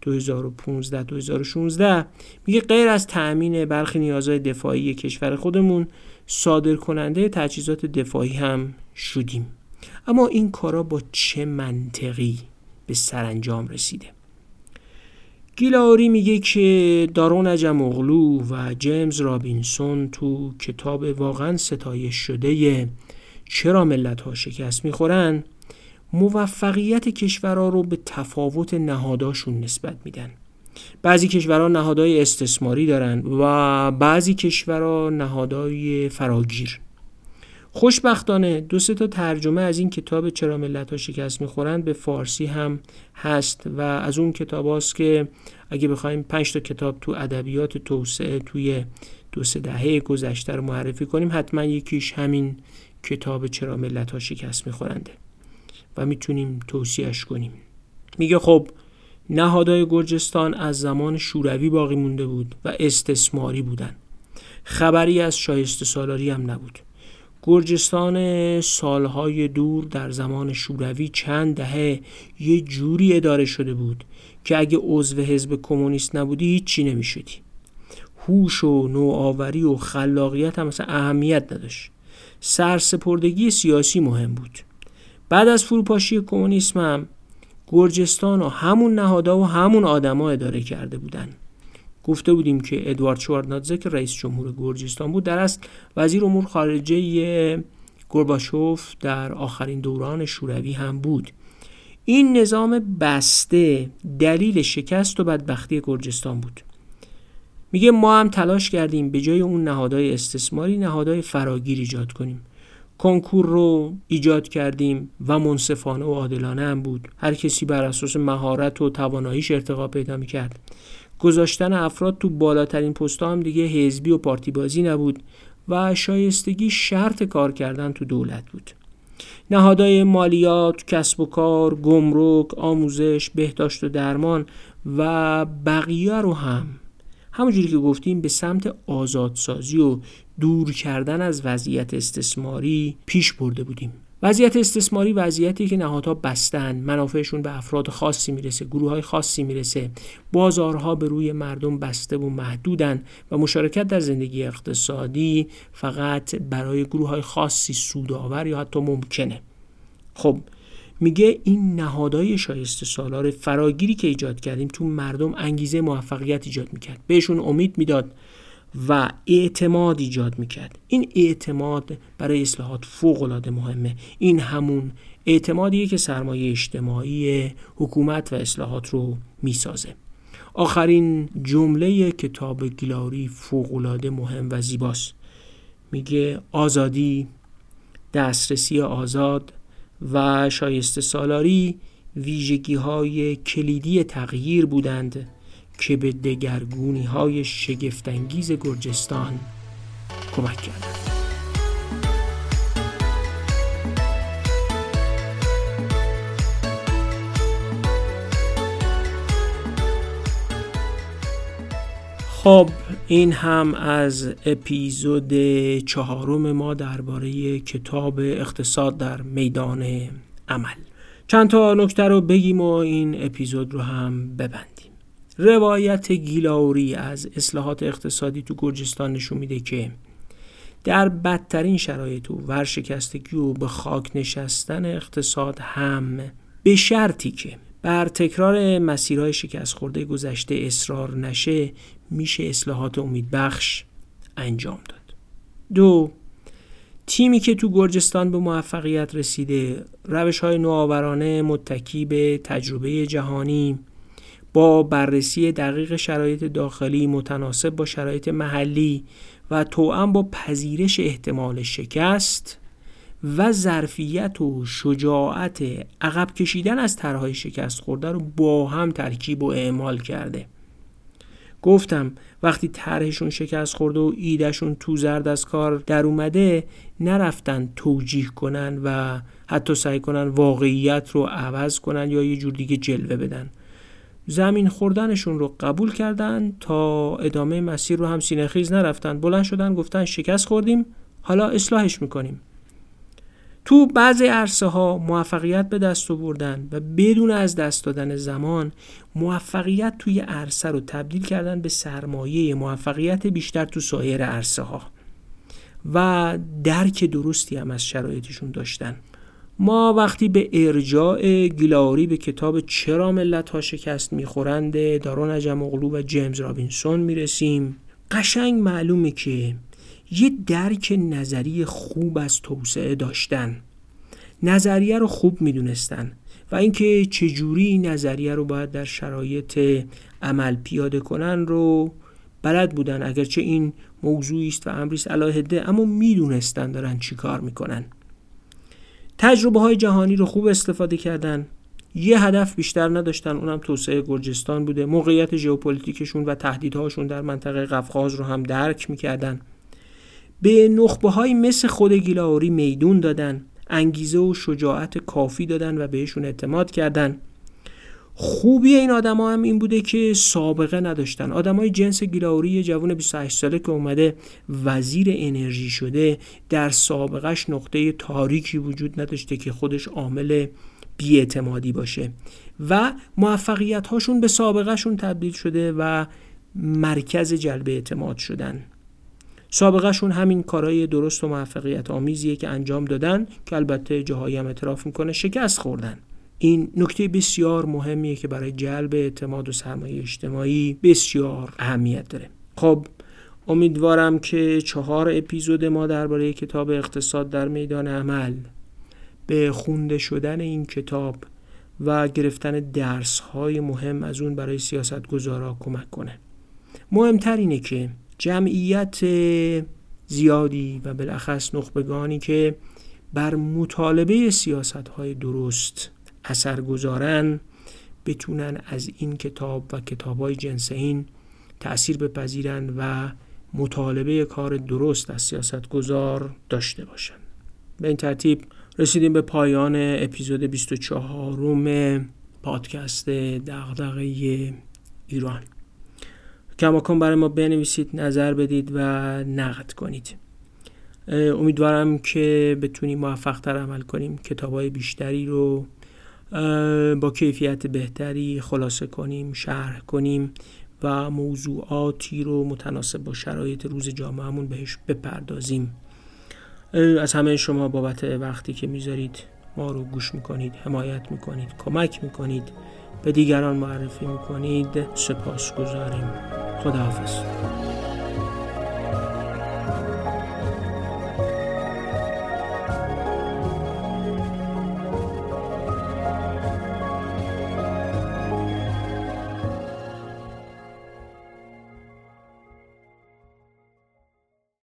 2015 2016 میگه غیر از تأمین برخی نیازهای دفاعی کشور خودمون صادر کننده تجهیزات دفاعی هم شدیم. اما این کارا با چه منطقی به سرانجام رسیده؟ گیلاوری میگه که دارون عجم و جیمز رابینسون تو کتاب واقعا ستایش شده چرا ملت ها شکست می‌خورن موفقیت کشورها رو به تفاوت نهاداشون نسبت میدن. بعضی کشورها نهادهای استثماری دارن و بعضی کشورها نهادهای فراگیر. خوشبختانه دو سه تا ترجمه از این کتاب چرا ملت ها شکست می‌خورند به فارسی هم هست و از اون کتاب هاست که اگه بخوایم پنج تا کتاب تو ادبیات توسعه توی دو سه دهه گذشته رو معرفی کنیم حتما یکیش همین کتاب چرا ملت ها شکست میخورنده و می‌تونیم توصیهش کنیم. میگه خب نهادهای گرجستان از زمان شوروی باقی مونده بود و استثماری بودن. خبری از شایسته سالاری هم نبود. گرجستان سالهای دور در زمان شوروی چند دهه یه جوری اداره شده بود که اگه عضو حزب کمونیست نبودی هیچی نمی‌شدی. هوش و نوآوری و خلاقیت هم مثلا اهمیت نداشت. سرسپردگی سیاسی مهم بود. بعد از فروپاشی کمونیسم هم گرجستان و همون نهادا و همون آدما اداره کرده بودن. گفته بودیم که ادوارد شواردنادزه که رئیس جمهور گرجستان بود. در اصل وزیر امور خارجه گرباشوف در آخرین دوران شوروی هم بود. این نظام بسته دلیل شکست و بدبختی گرجستان بود. میگه ما هم تلاش کردیم به جای اون نهادهای استثماری نهادهای فراگیر ایجاد کنیم. کنکور رو ایجاد کردیم و منصفانه و عادلانه هم بود. هر کسی بر اساس مهارت و تواناییش ارتقا پیدا می‌کرد. گذاشتن افراد تو بالاترین پست هم دیگه حزبی و پارتی بازی نبود و شایستگی شرط کار کردن تو دولت بود. نهادهای مالیات، کسب و کار، گمرک، آموزش، بهداشت و درمان و بقیه رو هم همونجوری که گفتیم به سمت آزادسازی و دور کردن از وضعیت استثماری پیش برده بودیم. وضعیت استثماری وضعیتی که نهادها بستن منافعشون به افراد خاصی می‌رسه گروه های خاصی می‌رسه بازارها به روی مردم بسته و محدودن و مشارکت در زندگی اقتصادی فقط برای گروه های خاصی سودآور یا حتی ممکنه. خب میگه این نهادهای شایسته سالار فراگیری که ایجاد کردیم تو مردم انگیزه موفقیت ایجاد می‌کرد. بهشون امید می‌داد و اعتماد ایجاد می‌کرد. این اعتماد برای اصلاحات فوق العاده مهمه. این همون اعتمادیه که سرمایه اجتماعی حکومت و اصلاحات رو می‌سازه. آخرین جمله کتاب گیلاری فوقالعاده مهم و زیباست. میگه آزادی دسترسی آزاد و شایسته سالاری ویژگی های کلیدی تغییر بودند که به دگرگونی های شگفتانگیز گرجستان کمک کردند. خب این هم از اپیزود چهارم ما درباره کتاب اقتصاد در میدان عمل. چند تا نکته رو بگیم و این اپیزود رو هم ببندیم. روایت گیلاوری از اصلاحات اقتصادی تو گرجستان نشون میده که در بدترین شرایط و ورشکستگی و به خاک نشستن اقتصاد هم به شرطی که بر تکرار مسیرهای شکست خورده گذشته اصرار نشه میشه اصلاحات امیدبخش انجام داد. دو تیمی که تو گرجستان به موفقیت رسیده روش های نوآورانه متکی به تجربه جهانی با بررسی دقیق شرایط داخلی متناسب با شرایط محلی و توأم با پذیرش احتمال شکست و ظرفیت و شجاعت عقب کشیدن از طرحهای شکست خورده رو با هم ترکیب و اعمال کرده. گفتم وقتی طرحشون شکست خورده و ایدهشون تو زرد از کار در اومده نرفتن توجیه کنن و حتی سعی کنن واقعیت رو عوض کنن یا یه جور دیگه جلوه بدن. زمین خوردنشون رو قبول کردن تا ادامه مسیر رو هم سینخیز نرفتن. بلند شدن گفتن شکست خوردیم حالا اصلاحش می‌کنیم. تو بعضی عرصه ها موفقیت به دست آوردن و بدون از دست دادن زمان موفقیت توی عرصه رو تبدیل کردن به سرمایه موفقیت بیشتر تو سایر عرصه ها و درک درستی هم از شرایطشون داشتن. ما وقتی به ارجاع گیلاری به کتاب چرا ملت ها شکست می‌خورند دارون عجم و جیمز رابینسون می‌رسیم قشنگ معلومه که یه درک نظری خوب از توسعه داشتن. نظریه رو خوب می‌دونستن و اینکه چجوری این نظریه رو باید در شرایط عمل پیاده کنن رو بلد بودن اگرچه این موضوعی است و امری است علاهده اما می‌دونستن دارن چی کار می‌کنن. تجربه های جهانی رو خوب استفاده کردن. یه هدف بیشتر نداشتن اونم توسعه گرجستان بوده. موقعیت ژئوپلیتیکشون و تهدیدهاشون در منطقه قفقاز رو هم درک می‌کردن. به نخبه های مثل خود گیلاوری میدون دادن انگیزه و شجاعت کافی دادن و بهشون اعتماد کردن. خوبی این آدما هم این بوده که سابقه نداشتن. آدمای جنس گیلاوری جوان 28 ساله که اومده وزیر انرژی شده در سابقش نقطه تاریکی وجود نداشته که خودش عامل بیاعتمادی باشه و موفقیت هاشون به سابقهشون تبدیل شده و مرکز جلب اعتماد شدن. سابقهشون همین کارهای درست و موفقیت آمیزیه که انجام دادن که البته جاهایی هم اعتراف می‌کنه شکست خوردن. این نکته بسیار مهمیه که برای جلب اعتماد و سرمایه اجتماعی بسیار اهمیت داره. خب امیدوارم که چهار اپیزود ما درباره کتاب اقتصاد در میدان عمل به خونده شدن این کتاب و گرفتن درس های مهم از اون برای سیاست گذارا کمک کنه. مهمتر اینه که جمعیت زیادی و بالاخص نخبگانی که بر مطالبه سیاست های درست اثر گذارن بتونن از این کتاب و کتاب های جنس این تأثیر بپذیرن و مطالبه کار درست از سیاست گذار داشته باشن. به این ترتیب رسیدیم به پایان اپیزود 24 روم پادکست دغدغه ایران. کماکن برای ما بنویسید نظر بدید و نقد کنید. امیدوارم که بتونیم موفق عمل کنیم کتاب های بیشتری رو با کیفیت بهتری خلاصه کنیم شرح کنیم و موضوعاتی رو متناسب با شرایط روز جامعهمون بهش بپردازیم. از همه شما بابت وقتی که می‌ذارید ما رو گوش می‌کنید حمایت می‌کنید کمک می‌کنید. به دیگران معرفی می‌کنید سپاس گذاریم خداحافظ.